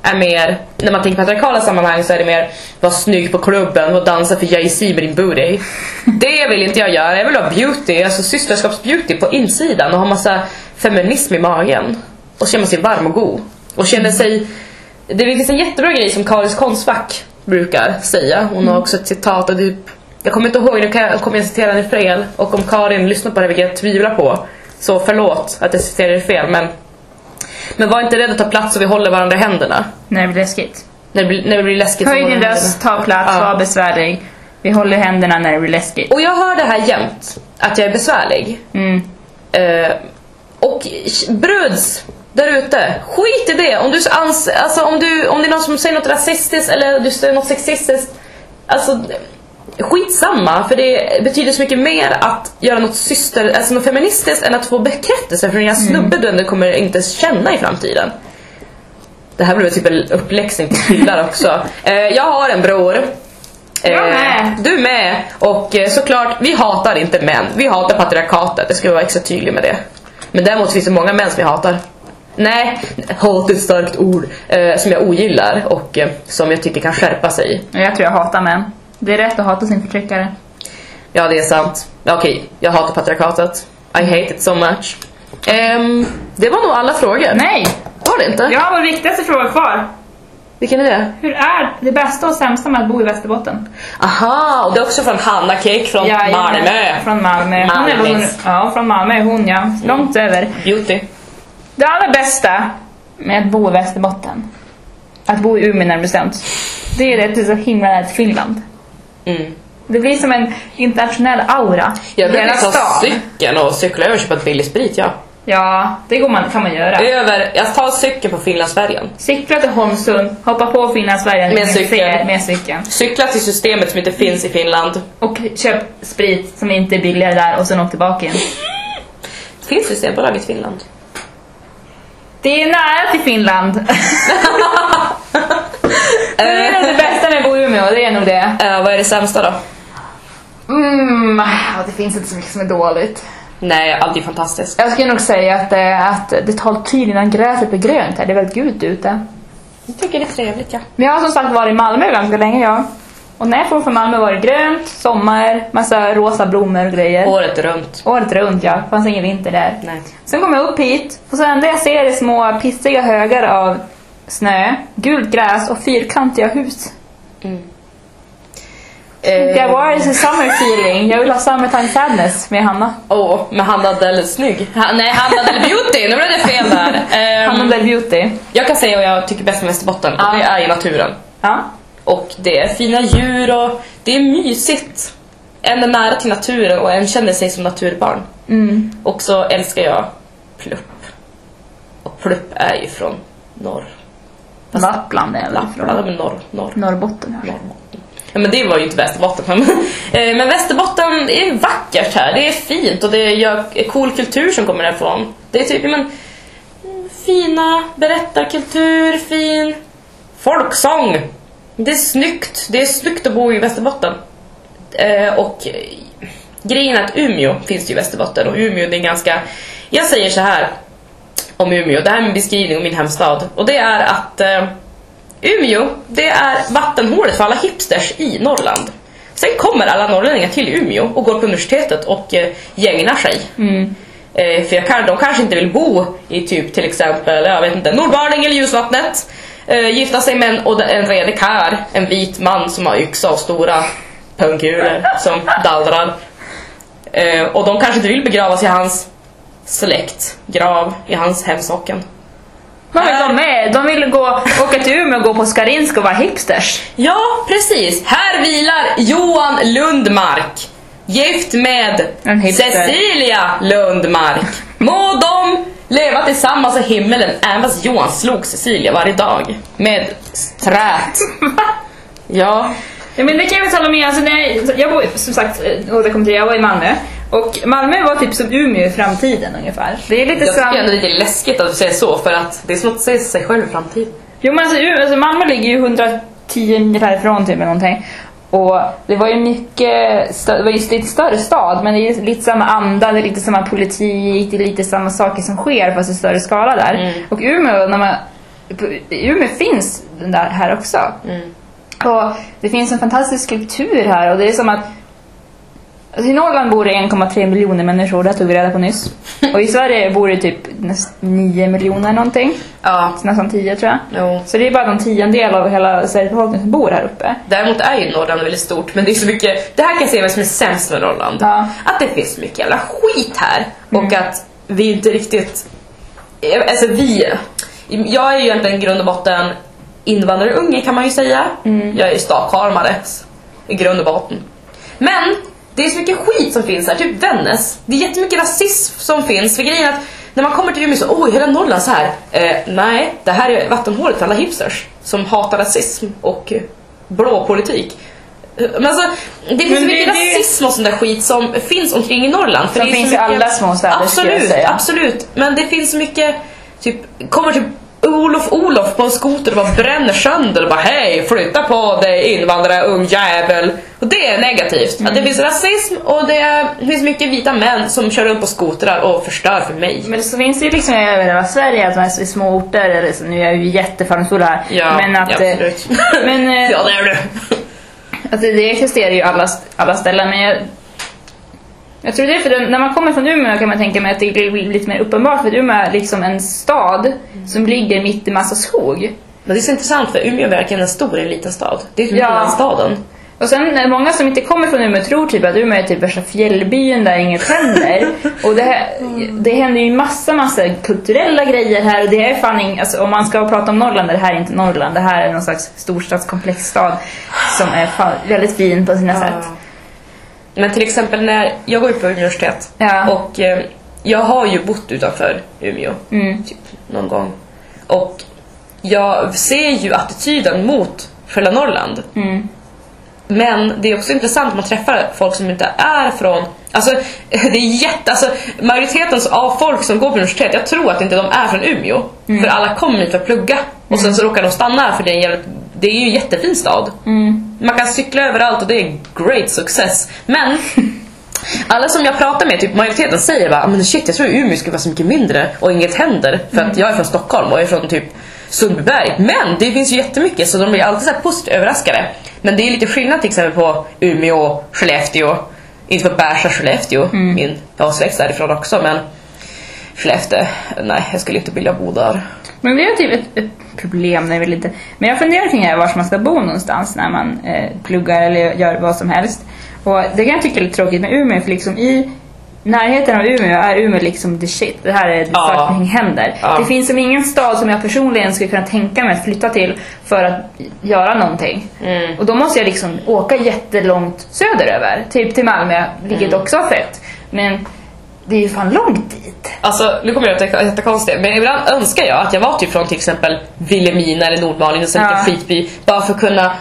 S2: är mer, när man tänker patriarkala sammanhang så är det mer vara snygg på klubben och dansa för Jay-Z med din booty. (laughs) Det vill inte jag göra, jag vill ha beauty, alltså systerskapsbeauty på insidan och ha massa feminism i magen. Och känna sig varm och god. Och känna sig... Det finns en jättebra grej som Karis Konstfack brukar säga. Hon har också ett citat och typ... Jag kommer inte ihåg, nu kan jag, kommer jag citera henne fel. Och om Karin lyssnar på det, vilket jag tvivlar på, så förlåt att jag citerar fel men... Men var inte rädd att ta plats och vi håller varandra i händerna.
S1: När det blir läskigt.
S2: När det blir, när det blir läskigt.
S1: Höj din röst, ta plats,
S2: Ja.
S1: var besvärlig. Vi håller händerna när det blir läskigt.
S2: Och jag hör det här jämt, att jag är besvärlig.
S1: Mm.
S2: Eh, och bruds där ute, skit i det. Om du ans- alltså om du om det är någon som säger något rasistiskt eller du säger något sexistiskt. Alltså skitsamma för det betyder så mycket mer att göra något syster, alltså något feministiskt än att få bekräftelse från en snubbe du ändå kommer inte känna i framtiden. Det här blev typ en uppläxning till killar också. (laughs) Eh, jag har en bror.
S1: Jag
S2: Eh,
S1: med.
S2: Du med. Och eh, såklart, vi hatar inte män. Vi hatar patriarkatet. Jag ska vara extra tydlig med det. Men däremot finns det många män som vi hatar. Nej, hat är ett starkt ord. Eh, som jag ogillar och eh, som jag tycker kan skärpa sig.
S1: Jag tror jag hatar män. Det är rätt att hata sin förtryckare.
S2: Ja, det är sant. Ja, Okej, jag hatar patriarkatet. I hate it so much. Ehm, det var nog alla frågor.
S1: Nej!
S2: Var det inte?
S1: Jag har vår viktigaste fråga kvar.
S2: Vilken är det?
S1: Hur är det bästa och sämsta med att bo i Västerbotten?
S2: Aha, och det är också från Hanna Cake från
S1: Jajamän,
S2: Malmö.
S1: Från Malmö. Hon är, hon,
S2: Malmös.
S1: ja, från Malmö är hon ja. Långt över.
S2: Beauty.
S1: Det allra bästa med att bo i Västerbotten, att bo i Umeå närmare bestämt, det är att det är så himla nära till Finland.
S2: Mm.
S1: Det blir som en internationell aura.
S2: Jag brukar ta cykeln och cykla över och köpa billig sprit, ja.
S1: Ja, det går man, kan man göra.
S2: Över, jag tar cykeln på Finlandsfärjan.
S1: Cykla till Holmsund, hoppa på Finlandsfärjan
S2: Med cykeln.
S1: med cykeln.
S2: Cykla till systemet som inte finns i Finland.
S1: Och köp sprit som inte är billigare där och sen åk tillbaka igen.
S2: Finns Systembolaget i Finland?
S1: Det är nära till Finland. (laughs) det är det det är nog det.
S2: Eh, vad är det sämsta då?
S1: Mm, ja, det finns inte så mycket som är dåligt.
S2: Nej, allt är fantastiskt.
S1: Jag skulle nog säga att, eh, att det tar tid innan gräset blir grönt här. Det är väldigt gult ute.
S2: Jag tycker det är trevligt, ja.
S1: Men jag har som sagt varit i Malmö ganska länge jag. Och när jag får från Malmö var det grönt, sommar, massa rosa blommor och grejer.
S2: Året runt.
S1: Året runt ja, fanns ingen vinter där.
S2: Nej.
S1: Sen kom jag upp hit och så enda jag ser är små pissiga högar av snö, gult gräs och fyrkantiga hus.
S2: Eh,
S1: Jag var i summer feeling, jag vill ha summertime sadness med Hanna.
S2: Åh, men Hanna Dell är snygg. Ha, nej, Hanna Dell Beauty, nu blev det fel där. (laughs) Ehm,
S1: Hanna Del Beauty.
S2: jag kan säga vad jag tycker bäst om Västerbotten, och det är i naturen.
S1: Ja.
S2: Och det är fina djur och det är mysigt. En är nära till naturen och en känner sig som naturbarn.
S1: Mm.
S2: Och så älskar jag Plupp. Och Plupp är ju från norr.
S1: Lappland är väl
S2: Lappland,
S1: från
S2: norr, norr.
S1: Norrbotten.
S2: Norrbotten. Ja, men det var ju inte Västerbotten. (laughs) Eh, men, men Västerbotten är vackert här. Det är fint och det är cool kultur som kommer därifrån. Det är typ men, fina berättarkultur, fin folksång. Det är snyggt. Det är snyggt att bo i Västerbotten. Eh, och eh, grejen är att Umeå finns ju i Västerbotten och Umeå det är ganska... Jag säger så här om Umeå, det här är min beskrivning om min hemstad. Och det är att eh, Umeå, det är vattenhålet för alla hipsters i Norrland. Sen kommer alla norrlänningar till Umeå och går på universitetet och eh, gängnar sig.
S1: Mm.
S2: Eh, för jag kan, de kanske inte vill bo i typ till exempel, jag vet inte, Nordmaling eller Ljusvattnet. Eh, gifta sig med en, och en redig kar, en vit man som har yxa och stora pungkulor som dallrar. Eh, och de kanske inte vill begravas i hans släktgrav, i hans hemsocken.
S1: Vad vill de med? De vill gå, åka till Umeå och gå på Skarinska och vara hipsters.
S2: Ja, precis. Här vilar Johan Lundmark. Gift med
S1: En hipster.
S2: Cecilia Lundmark. Må de leva tillsammans i himmelen även fast Johan slog Cecilia varje dag. Med strät. (laughs) Ja.
S1: Ja, men det kan jag väl hålla med. Alltså, när jag, jag bor, som sagt, eh, återkommer till det, jag var i Malmö. Och Malmö var typ som Umeå i framtiden ungefär. Det är lite
S2: Jag tycker ändå det är lite läskigt att säga så för att det är som att säga sig själv i framtiden.
S1: Jo men alltså, alltså Malmö ligger ju 110 mil härifrån typ eller någonting. Och det var ju mycket, det var ju lite större stad men det är lite samma anda, det är lite samma politik, det är lite samma saker som sker fast i större skala där.
S2: Mm.
S1: Och Umeå, när man, Umeå finns den där här också.
S2: Mm.
S1: Och det finns en fantastisk kultur här och det är som att Alltså I Norrland bor det 1,3 miljoner människor, det tog vi reda på nyss. (laughs) Och i Sverige bor det typ näst 9 miljoner någonting.
S2: Ja.
S1: Nästan 10 tror jag.
S2: Jo.
S1: Så det är bara en tiondel av hela Sveriges befolkning som bor här uppe.
S2: Däremot är ju Norrland väldigt stort, men det är så mycket... Det här kan jag säga vad som är sämst med Norrland.
S1: Ja.
S2: Att det finns så mycket jävla skit här. Och att vi inte riktigt... Alltså vi... Jag är ju egentligen i grund och botten invandrarunge kan man ju säga. Jag är stockholmare i grund och botten. Men det är så mycket skit som finns här, typ Vännäs. Det är jättemycket rasism som finns. För grejen är att när man kommer till Umeå så, oj, hela Norrland så här. Eh, nej, det här är vattenhålet för alla hipsters som hatar rasism och blå politik. Eh, Men alltså, det finns
S1: Men
S2: så mycket
S1: det-
S2: rasism och sån där skit som finns omkring i Norrland.
S1: Som
S2: det
S1: finns i alla små städer, skulle jag
S2: Absolut, absolut. Men det finns så mycket, typ, kommer typ Olof Olof på en skoter och bara bränner sönder och bara hej, flytta på dig invandrare, ung jävel. Och det är negativt. Att
S1: Mm.
S2: det finns rasism och det, är, det finns mycket vita män som kör runt på skotrar och förstör för mig.
S1: Men så finns det ju liksom över hela Sverige, att man är i små orter, eller så, nu är jag ju jättefördomsfull här.
S2: Ja,
S1: men att,
S2: ja,
S1: eh,
S2: absolut.
S1: men, (laughs) eh,
S2: ja, det är du.
S1: att det, det existerar ju alla, alla ställen, men jag, jag tror det är för den, när man kommer från Umeå kan man tänka mig att det blir lite mer uppenbart, för Umeå är liksom en stad som ligger mitt i massa skog.
S2: Men det är så intressant för Umeå är verkligen en stor en liten stad. Det är typ
S1: Ja.
S2: mellanstaden.
S1: Och sen är många som inte kommer från Umeå tror typ att Umeå är typ värsta fjällbyn där inget händer. (laughs) och det, här, det händer ju massa, massa kulturella grejer här och det är fan ing, alltså, om man ska prata om Norrland, det här är inte Norrland, det här är någon slags storstadskomplexstad som är väldigt fin på sina sätt.
S2: Men till exempel när jag går ut på universitet
S1: Ja.
S2: och eh, jag har ju bott utanför Umeå
S1: Mm.
S2: typ någon gång. Och jag ser ju attityden mot själva Norrland.
S1: Mm.
S2: Men det är också intressant att man träffar folk som inte är från... Alltså, (laughs) det är jätte... Alltså, majoriteten av folk som går på universitet, jag tror att inte de är från Umeå. För alla kommer hit för att plugga. Och sen så råkar de stanna här för det är, en jävligt, det är ju en jättefin stad.
S1: Mm.
S2: Man kan cykla överallt och det är great success. Men (laughs) alla som jag pratar med, typ majoriteten säger bara "Ah, men shit jag tror Umeå skulle vara så mycket mindre och inget händer för att jag är från Stockholm och jag är från typ Sundbyberg. Men det finns ju jättemycket så de blir alltid så här positivt överraskade. Men det är lite skillnad till exempel på Umeå Skellefteå. Inte för att bärsa Skellefteå, min, jag har släkt därifrån också men Skellefteå, nej jag skulle inte vilja bo där.
S1: Men det är typ ett, ett problem, det är väl inte... Men jag funderar kring det var man ska bo någonstans när man eh, pluggar eller gör vad som helst. Och det kan jag tycka är lite tråkigt med Umeå, för liksom i närheten av Umeå är Umeå liksom the shit. Det här är det
S2: Ja.
S1: fucking händer.
S2: Ja.
S1: Det finns som ingen stad som jag personligen skulle kunna tänka mig att flytta till för att göra någonting.
S2: Mm.
S1: Och då måste jag liksom åka jättelångt söderöver, typ till Malmö, vilket
S2: Mm.
S1: också har fett. Men det är ju fan långt dit.
S2: Alltså, nu kommer jag att låta jättekonstigt, men ibland önskar jag att jag var typ från till exempel Vilhelmina eller Nordmaling, och sen
S1: Ja.
S2: skitby, bara för att kunna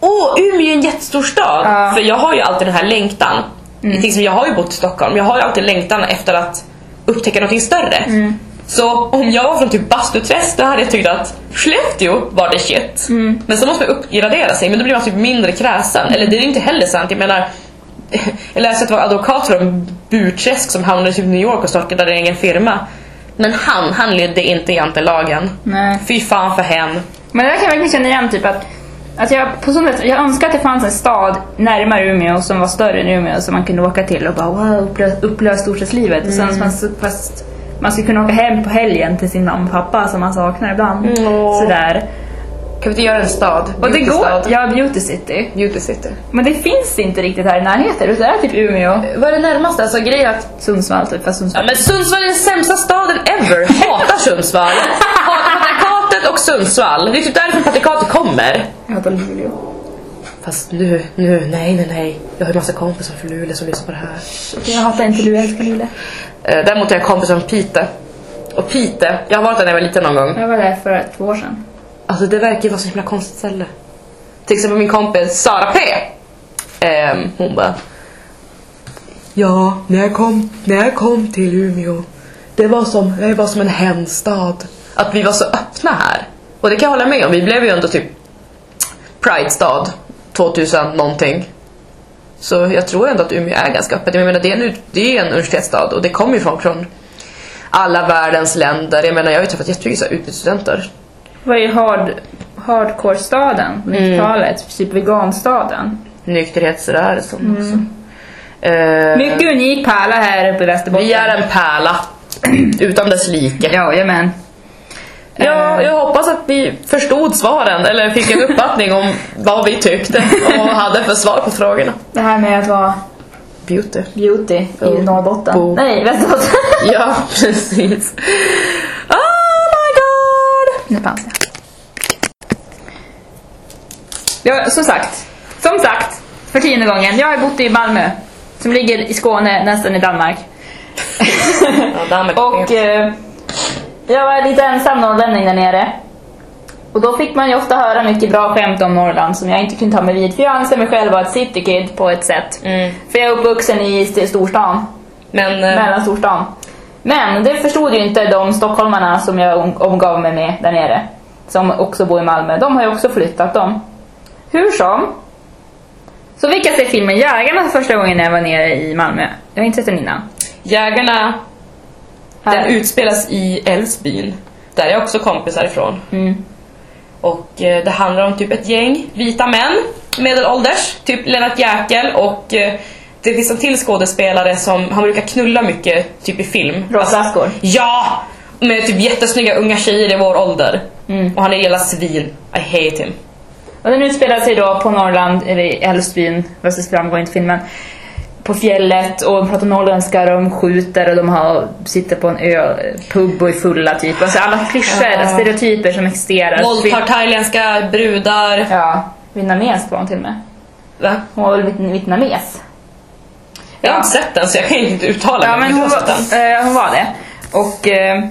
S2: Åh, Umeå är en jättestor stad!
S1: Ja. Mm.
S2: För jag har ju alltid den här längtan. Till exempel, jag har ju bott i Stockholm, jag har ju alltid längtan efter att upptäcka något större.
S1: Mm.
S2: Så om jag var från typ Bastuträsk då hade jag tyckt att Skellefteå var det shit.
S1: Mm.
S2: Men så måste man uppgradera sig, men då blir man typ mindre kräsen. Eller det är inte heller sant, jag menar (laughs) jag läste att det var advokat från Burträsk som hamnade typ i New York och startade en egen firma. Men han, han ledde inte jantelagen.
S1: Nej.
S2: Fy fan för hen.
S1: Men det där kan jag verkligen känna igen, typ att Att jag, på sätt, jag önskar att det fanns en stad närmare Umeå som var större än Umeå som man kunde åka till och bara wow, uppleva, storstadslivet. Och sen, fast, fast man skulle kunna åka hem på helgen till sin mamma och pappa som man saknar ibland.
S2: Mm.
S1: Sådär.
S2: Kan vi inte göra en stad?
S1: Och det går,
S2: stad.
S1: ja Beauty City.
S2: Beauty city.
S1: Men det finns inte riktigt här i närheten utan det är typ Umeå.
S2: Vad är det närmaste? Alltså grejen är att
S1: Sundsvall typ, fast
S2: Ja,
S1: Sundsvall.
S2: men Sundsvall är den sämsta staden ever. (laughs) Hatar Sundsvall. Hatar patrikatet och Sundsvall. Det är typ därifrån patrikatet kommer.
S1: Jag hatar Luleå.
S2: Fast nu, nu, nej, nej, nej. Jag har ju massa kompisar från Luleå som lyssnar på det här.
S1: Jag hatar inte Luleå, jag älskar Luleå.
S2: Eh, däremot har jag kompisar från Pite. Och Pite, jag har varit där när jag var liten någon gång.
S1: Jag var där för två år sedan.
S2: Alltså det verkar ju vara så himla konstigt ställe. Till exempel min kompis Sara P. Ehm, hon bara... Ja, när jag, kom, när jag kom till Umeå, det var som, det var som en hemstad. Att vi var så öppna här. Och det kan jag hålla med om, vi blev ju ändå typ Pride-stad 2000 någonting. Så jag tror ändå att Umeå är ganska öppet. Jag menar det är en, det är en universitetsstad och det kommer ju folk från alla världens länder. Jag menar jag har ju träffat jättemycket utbytesstudenter
S1: Vad är hard, hardcore-staden? 90-talet, typ veganstaden.
S2: nykterhetsrörelsen också. Eh,
S1: Mycket unik pärla här uppe i Västerbotten.
S2: vi är en pärla (clears throat) utan dess like.
S1: Ja, jajamän.
S2: Ja, jag hoppas att vi förstod svaren eller fick en uppfattning om vad vi tyckte och hade för svar på frågorna.
S1: Det här med att vara
S2: Beauty.
S1: beauty i
S2: Oh.
S1: Norrbotten.
S2: Bo.
S1: Nej, Västerbotten.
S2: Ja, precis. (laughs) Oh my god!
S1: Nu fanns det. Ja, som sagt. Som sagt, för tionde gången. Jag har bott i Malmö. Som ligger i Skåne, nästan i Danmark. (laughs)
S2: Ja, Danmark.
S1: Och eh, jag var lite ensam norrlänning där nere. Och då fick man ju ofta höra mycket bra skämt om Norrland som jag inte kunde ta mig vid. För jag anser mig själv vara ett citykid på ett sätt.
S2: Mm.
S1: För jag är uppvuxen i st- storstan.
S2: Men eh,
S1: mellan storstan. Men det förstod ju inte de stockholmarna som jag om- omgav mig med där nere. Som också bor i Malmö. De har ju också flyttat dem. Hur som. Så fick jag se filmen Jägarna för första gången när jag var nere i Malmö. Jag har inte sett den innan.
S2: Jägarna,
S1: Här.
S2: den utspelas i Älvsbyn. Där är också kompisar ifrån.
S1: Mm.
S2: Och eh, det handlar om typ ett gäng vita män, medelålders, typ Lennart Jäkel och eh, det finns en till skådespelare som, han brukar knulla mycket, typ i film.
S1: Råflaskor.
S2: Ja! Med typ jättesnygga unga tjejer i vår ålder.
S1: Mm.
S2: Och han är hela svin. I hate him.
S1: Och den utspelar sig då på Norrland, eller i Älvsbyn, det framgår inte filmen. På fjället och de pratar norrländska, de skjuter och de har, sitter på en ö, pub och är fulla typ. Alltså alla klyschor,
S2: Ja.
S1: stereotyper som existerar.
S2: Våldtar thailändska brudar.
S1: Ja, vietnameskt var hon till och med.
S2: Va?
S1: Hon var väl viet- vietnames?
S2: Jag har inte sett den så jag kan inte uttala
S1: Ja,
S2: mig.
S1: men hon var, eh, hon var det. Och eh,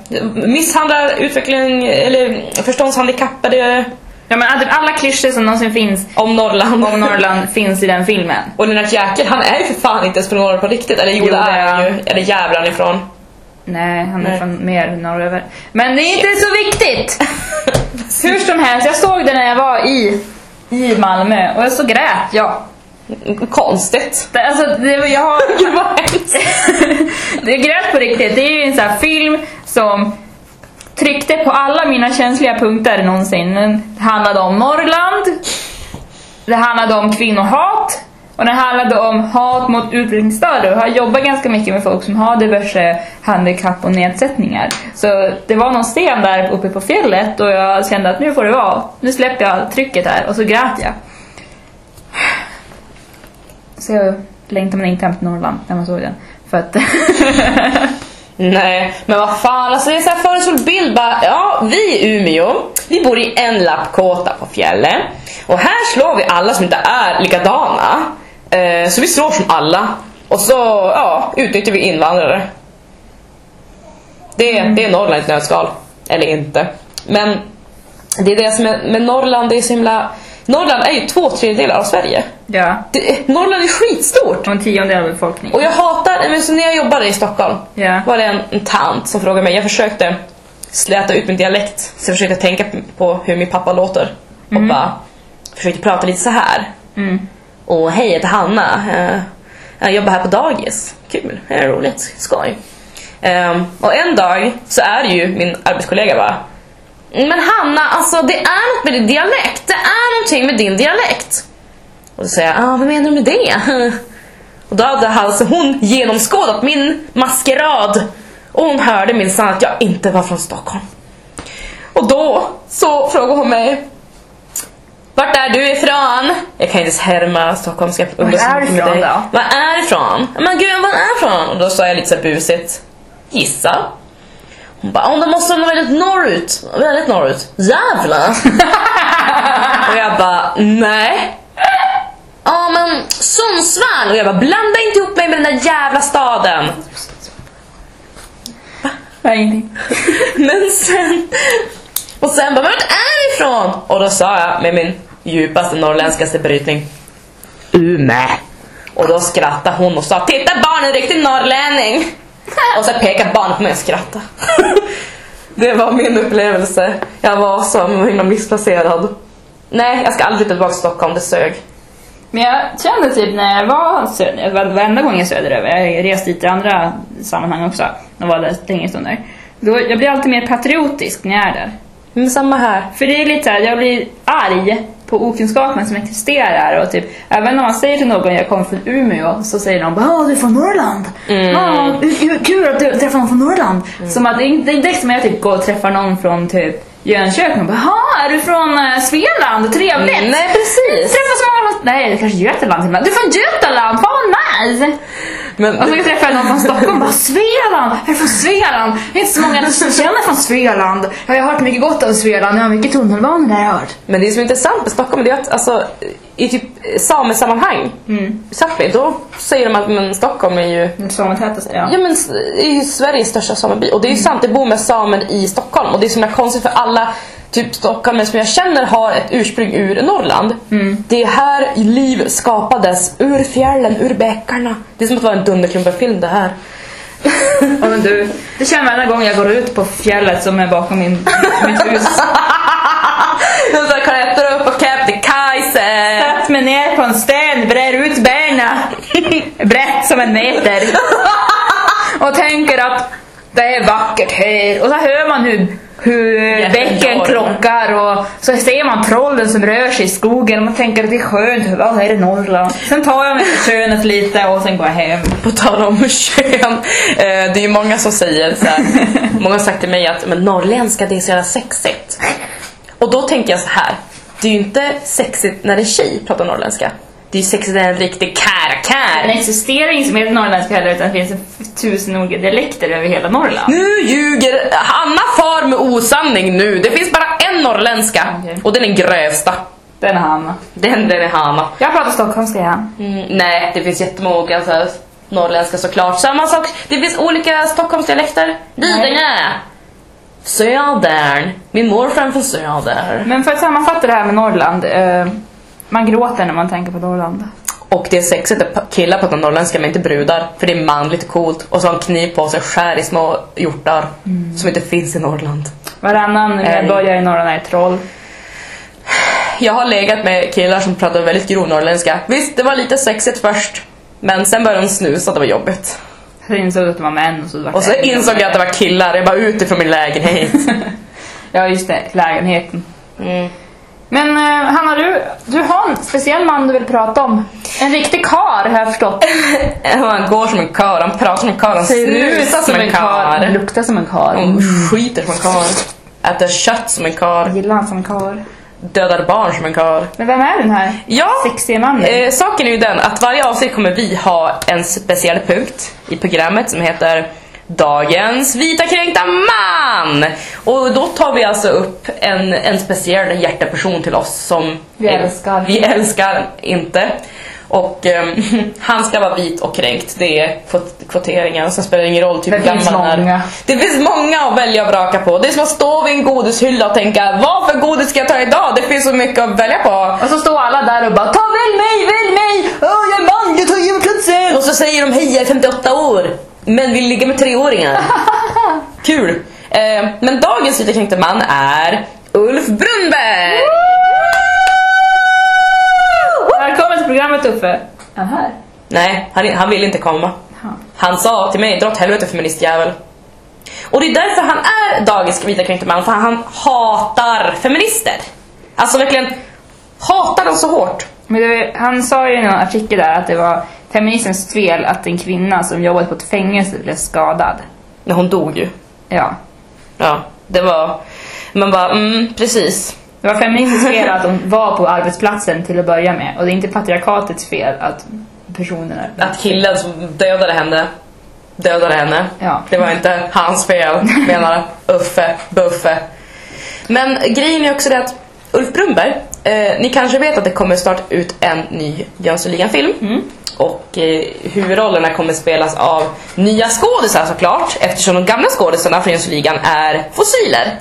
S2: Misshandlar utveckling, eller förståndshandikappade
S1: ja, men alla- alla klyschor som någonsin finns
S2: om Norrland.
S1: om Norrland (laughs) finns i den filmen.
S2: Och Lennart Jäkel, han är ju för fan inte ens från Norrland på riktigt. Eller jo,
S1: Jo,
S2: det är han ju. Eller jävlar ifrån.
S1: Nej, han är
S2: Nej.
S1: från mer norröver. Men det är inte så viktigt! (laughs) Hur som helst, jag såg det när jag var i, i Malmö och så grät jag.
S2: Konstigt.
S1: Det, alltså, det, jag har... (laughs)
S2: Gud vad hemskt.
S1: det grät på riktigt. Det är ju en sån här film som tryckte på alla mina känsliga punkter någonsin. Det handlade om Norrland, det handlade om kvinnohat och det handlade om hat mot utvecklingsstörda. Jag har jobbat ganska mycket med folk som har diverse handikapp och nedsättningar. Så det var någon scen där uppe på fjället och jag kände att nu får det vara. Nu släpper jag trycket här och så grät jag. Så jag längtar man inte hem till Norrland när man såg den. För att... (laughs)
S2: Nej, men vad fan, alltså det är så här föreslår bild bara, ja vi i Umeå, vi bor i en lappkåta på fjället och här slår vi alla som inte är likadana. Eh, så vi slår som alla och så ja, utnyttjar vi invandrare. Det, det är Norrland i ett nötskal. Eller inte. Men det är det som är med Norrland, det är så himla... Norrland är ju två tredjedelar av Sverige.
S1: ja,
S2: Det, Norrland är skitstort!
S1: och en tiondel av befolkningen.
S2: Och jag hatar, men så när jag jobbade i Stockholm
S1: Ja.
S2: var det en, en tant som frågade mig, jag försökte släta ut min dialekt, så jag försökte tänka på hur min pappa låter och bara försökte prata lite så här.
S1: Mm.
S2: Och hej, jag heter Hanna. Eh, Jag jobbar här på dagis. Kul, det är roligt, skoj. Ehm, och en dag så är det ju min arbetskollega bara Men Hanna, alltså det är något med din dialekt. Det är någonting med din dialekt. Och då säger jag, ah, vad menar du med det? (laughs) Och då hade alltså hon genomskådat min maskerad. Och hon hörde minsann att jag inte var från Stockholm. Och då så frågade hon mig vart är du ifrån? Jag kan inte ens härma stockholmska
S1: Var är du ifrån då?
S2: Var är du ifrån? Men gud, var är du ifrån? Och då sa jag lite så busigt. Gissa. Hon bara, oh, då måste vara väldigt norrut. Väldigt norrut. Jävlar! (laughs) och jag bara, nej. Ja men Sundsvall! Och jag bara, blanda inte ihop mig med den där jävla staden.
S1: Nej, ingenting. (laughs)
S2: Men sen... Och sen bara, men vart är ifrån? Och då sa jag med min djupaste norrländskaste brytning. Umeå. Och då skrattade hon och sa, titta barn en riktig norrlänning. Och så pekade barnet på mig och skrattade. (laughs) Det var min upplevelse. Jag var så himla missplacerad. Nej, jag ska aldrig flytta tillbaka till Stockholm, det sög.
S1: Men jag kände typ när jag var söder, var- varenda gång jag söderöver, jag reste dit i andra sammanhang också, och var där längre stunder. Då, jag blir alltid mer patriotisk när jag är där.
S2: Men samma här.
S1: För det är lite såhär, jag blir arg på okunskapen som existerar och typ, även när man säger till någon jag kommer från Umeå så säger de bara "Ja, du är från Norrland.
S2: Mm.
S1: Hur kul att du träffar någon från Norrland. Som att det är direkt som jag typ går och träffar någon från typ Jönköping och bara "Jaha, är du från uh, Svealand? Trevligt!
S2: Mm, nej precis.
S1: Träffa så många från, nej kanske Götaland till. Du är från Götaland, fan vad nice!
S2: Men,
S1: Och så träffar jag någon från Stockholm bara Svealand, jag är från Svealand. Det är inte så många som känner från Svealand. Ja, Jag har hört mycket gott om Svealand, jag har mycket tunnelbanor där jag har hört.
S2: men det som är intressant med Stockholm det är att alltså, i typ samesammanhang,
S1: Mm.
S2: Sápmi, då säger de att men, Stockholm är ju
S1: sametätaste, ja.
S2: Ja men det är ju Sveriges största sameby och det är ju sant, det bor med samer i Stockholm och det är konstigt för alla typ stockholmare som jag känner har ett ursprung ur Norrland. Det är här liv skapades, ur fjällen, ur bäckarna. Det är som att vara en Dunderklumpen-film det här.
S1: Ja, men du, det känner jag varje gång jag går ut på fjället som är bakom min, mitt hus. (laughs)
S2: Jag klättrar upp på Kebnekaise.
S1: Satt mig ner på en sten, brer ut benen, (laughs) brett som en meter. (laughs) Och tänker att det är vackert här. Och så hör man hur, hur bäcken
S2: Jättejorm.
S1: klockar och så ser man trollen som rör sig i skogen och man tänker att det är skönt, ja här är Norrland. Sen tar jag mig till könet lite och sen går jag hem.
S2: På tal om kön, eh, det är ju många som säger så här, (laughs) många har sagt till mig att men norrländska det är så jävla sexigt. Och då tänker jag så här, det är ju inte sexigt när en tjej pratar norrländska. Det är när en riktig
S1: Den
S2: kära-kär.
S1: existerar inte som heter norrländska heller utan det finns tusen olika dialekter över hela Norrland.
S2: Nu ljuger Hanna far med osanning nu. Det finns bara en norrländska
S1: Okej.
S2: och den är grövsta.
S1: Den är han.
S2: Den, den är Hanna.
S1: Jag pratar stockholmska igen.
S2: Mm, nej, det finns jättemånga olika så här, norrländska såklart. Samma sak, det finns olika Stockholmsdialekter. Lidingö. Södern. Min morfar är från Söder.
S1: Men för att sammanfatta det här med Norrland. Eh, man gråter när man tänker på Norrland.
S2: Och det är sexigt att killar pratar norrländska men inte brudar. För det är manligt och coolt. Och så har en kniv på sig och skär i små hjortar. Som inte finns i Norrland.
S1: Varannan medborgare i Norrland är troll.
S2: Jag har legat med killar som pratar väldigt grov norrländska. Visst, det var lite sexigt först. Men sen började de snusa, det var jobbigt.
S1: Så insåg jag att det var män och så var
S2: Och så insåg jag att det var killar, jag bara ut ifrån min lägenhet. (laughs)
S1: Ja just det, lägenheten.
S2: Mm.
S1: Men eh, Hanna, du, du har en speciell man du vill prata om. En riktig kar har jag förstått. (laughs)
S2: Han går som en karl, han pratar som en karl, han snusar som en
S1: karl. Luktar som en kar.
S2: Han skiter som en karl. Äter kött som en karl.
S1: Gillar han som en kar.
S2: Dödar barn som en karl.
S1: Men vem är den här
S2: Ja,
S1: sexiga mannen?
S2: eh, saken är ju den att varje avsnitt kommer vi ha en speciell punkt i programmet som heter Dagens vita kränkta man! Och då tar vi alltså upp en, en speciell hjärteperson till oss som
S1: Vi älskar.
S2: vi älskar inte. Och ehm, (laughs) han ska vara vit och kränkt, det är kvot- kvoteringen sen spelar det ingen roll typ
S1: Det finns många.
S2: Det finns många att välja och vraka på. Det är som att stå vid en godishylla och tänka vad för godis ska jag ta idag? Det finns så mycket att välja på.
S1: Och så står alla där och bara Ta välj mig, välj mig! Åh jag är man, jag tar överplatsen!
S2: Och så säger de hej jag är 58 år, men vill ligga med treåringar. (laughs) Kul! Eh, men dagens vita kränkta man är Ulf Brunnberg!
S1: Välkommen till programmet Uffe. Är han här?
S2: Nej, han, han vill inte komma. Han sa till mig, dra åt helvete feministjävel. Och det är därför han är dagens vita kränkta man för han hatar feminister. Alltså verkligen hatar dem så hårt.
S1: Men det, han sa ju i någon artikel där att det var feminismens fel att en kvinna som jobbade på ett fängelse blev skadad.
S2: När hon dog ju.
S1: Ja.
S2: Ja, det var... Man bara, mm, precis.
S1: Det var feminismens fel att hon var på arbetsplatsen till att börja med. Och det är inte patriarkatets fel att personerna...
S2: Att killen som dödade henne dödade henne.
S1: Ja.
S2: Det var inte hans fel, menar (laughs) Uffe, Buffe. Men grejen är också det att Ulf Brunnberg, eh, ni kanske vet att det kommer snart ut en ny Jönssonligan-film.
S1: Mm.
S2: Och eh, huvudrollerna kommer spelas av nya skådisar såklart, eftersom de gamla skådisarna från Jönssonligan är fossiler.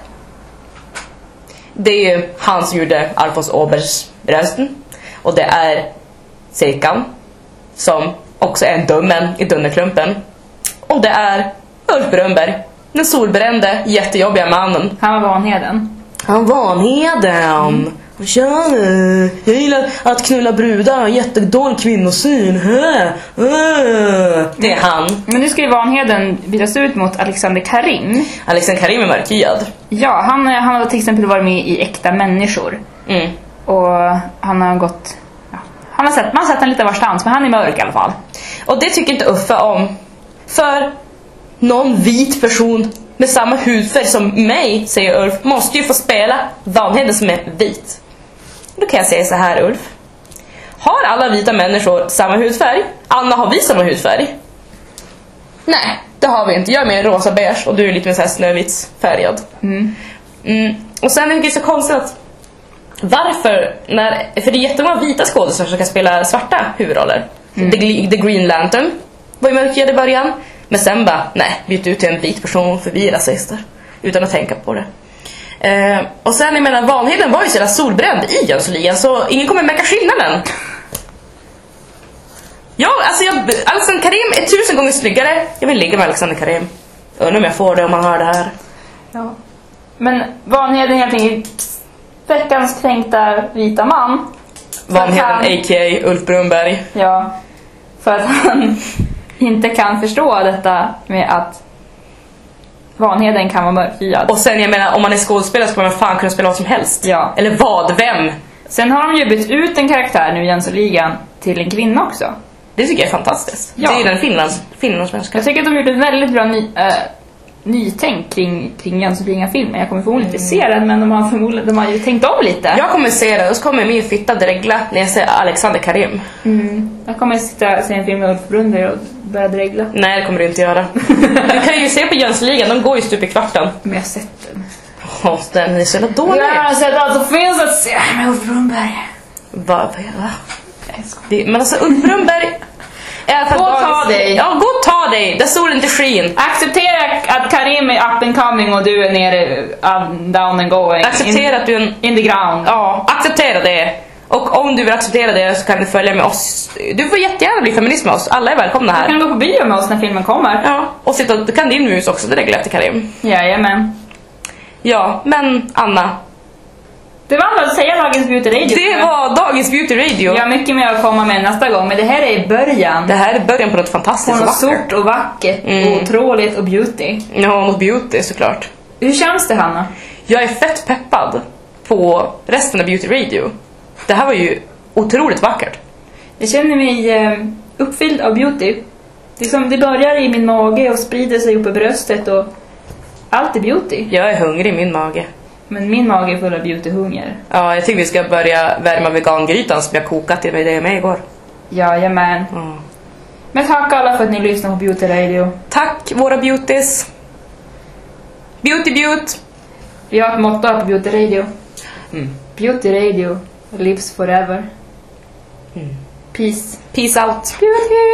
S2: Det är ju han som gjorde Alfons Åbergs rösten. Och det är Sirkan, som också är dummen i Dunderklumpen. Och det är Ulf Brunnberg, den solbrände, jättejobbiga mannen.
S1: Han var Vanheden.
S2: Han Vanheden. Tja nu, jag gillar att knulla brudar, har jättedålig kvinnosyn. Hä? Äh. Det är han.
S1: Men nu ska ju Vanheden bytas ut mot Alexander Karim.
S2: Alexander Karim är mörkhyad.
S1: Ja, han, han har till exempel varit med i Äkta människor.
S2: Mm.
S1: Och han har gått... Ja, han har sett, man har sett honom lite varstans, men han är mörk i alla fall.
S2: Och det tycker inte Uffe om. För någon vit person med samma hudfärg som mig, säger Ulf, måste ju få spela Vanheden som är vit. Då kan jag säga så här Ulf. Har alla vita människor samma hudfärg? Anna, har vi samma hudfärg? Nej, det har vi inte. Jag är mer rosa beige och du är lite mer snövitsfärgad.
S1: Mm.
S2: Mm. Och sen är det så konstigt att varför, när, för det är jättemånga vita skådespelare som kan spela svarta huvudroller. The, Gl- The Green Lantern var ju mörkhyad i början, men sen bara, nej, byt ut till en vit person för vi är rasister. Utan att tänka på det. Eh, och sen, jag menar, Vanheden var ju så jävla solbränd i Jönssonligan så ingen kommer märka skillnaden. Ja, alltså jag, Alexander Karim är tusen gånger snyggare. Jag vill ligga med Alexander Karim. Undrar om jag får det om han hör det här.
S1: Ja. Men Vanheden helt enkelt veckans kränkta vita man.
S2: Vanheden
S1: han-
S2: a.k.a. Ulf Brunnberg.
S1: Ja, för att han (laughs) inte kan förstå detta med att Vanheden kan vara mörkhyad.
S2: Och sen jag menar, om man är skådespelare ska man fan kunna spela vad som helst.
S1: Ja.
S2: Eller vad? Vem?
S1: Sen har de ju bytt ut en karaktär nu i Jönssonligan till en kvinna också.
S2: Det tycker jag är fantastiskt.
S1: Ja.
S2: Det är ju den finlands, finlandssvenska.
S1: Jag tycker att de ett väldigt bra ny, äh, nytänk kring, kring Jönssonligan-filmen. Jag kommer förmodligen inte se den, men de har förmodligen de har ju tänkt om lite.
S2: Jag kommer se det och så kommer min fitta dregla när jag ser Alexander Karim.
S1: Mm. Jag kommer sitta se en film med Ulf Brunnberg och börja dregla.
S2: Nej, det kommer du inte göra. (laughs) du kan ju se på Jönssonligan, de går ju stup i kvarten.
S1: Men jag har sett den.
S2: Åh, den är så jävla dålig.
S1: Jag har sett allt som finns att se med Ulf Brunnberg.
S2: Va, va,
S1: skojar.
S2: Det, men alltså Ulf Brunnberg
S1: Gå och ta dig.
S2: Ja, gå och ta dig! Där solen inte skin.
S1: Acceptera att Karim är up and coming och du är nere, um, down and going.
S2: Acceptera
S1: in,
S2: att du är en...
S1: in the ground.
S2: Ja, acceptera det. Och om du vill acceptera det så kan du följa med oss. Du får jättegärna bli feminist med oss. Alla är välkomna
S1: Du
S2: här.
S1: kan gå på bio med oss när filmen kommer.
S2: Ja, och sitta, du kan din mus också, det reglar efter Karim.
S1: Jajamän.
S2: Ja, men Anna.
S1: Det var allt att säga Dagens Beauty Radio.
S2: Det var dagens Beauty Radio.
S1: Vi har mycket mer att komma med nästa gång, men det här är början.
S2: Det här är början på något
S1: På
S2: fantastiskt och
S1: något
S2: vackert.
S1: stort och vackert
S2: Mm.
S1: och otroligt och beauty.
S2: Ja, mot beauty såklart.
S1: Hur känns det Hanna?
S2: Jag är fett peppad på resten av Beauty Radio. Det här var ju otroligt vackert.
S1: Jag känner mig eh, uppfylld av beauty. Det, som, det börjar i min mage och sprider sig upp i bröstet och allt är beauty.
S2: Jag är hungrig i min mage.
S1: Men min mage är full av beautyhunger.
S2: Ja, jag tycker vi ska börja värma vegangrytan som jag kokat till mig det med igår.
S1: Jajamän.
S2: Mm.
S1: Men tack alla för att ni lyssnar på Beauty Radio.
S2: Tack våra beauties. Beauty beaut.
S1: Vi har ett motto på Beauty Radio.
S2: Mm.
S1: Beauty Radio lives forever. Peace.
S2: Peace out.
S1: Beauty!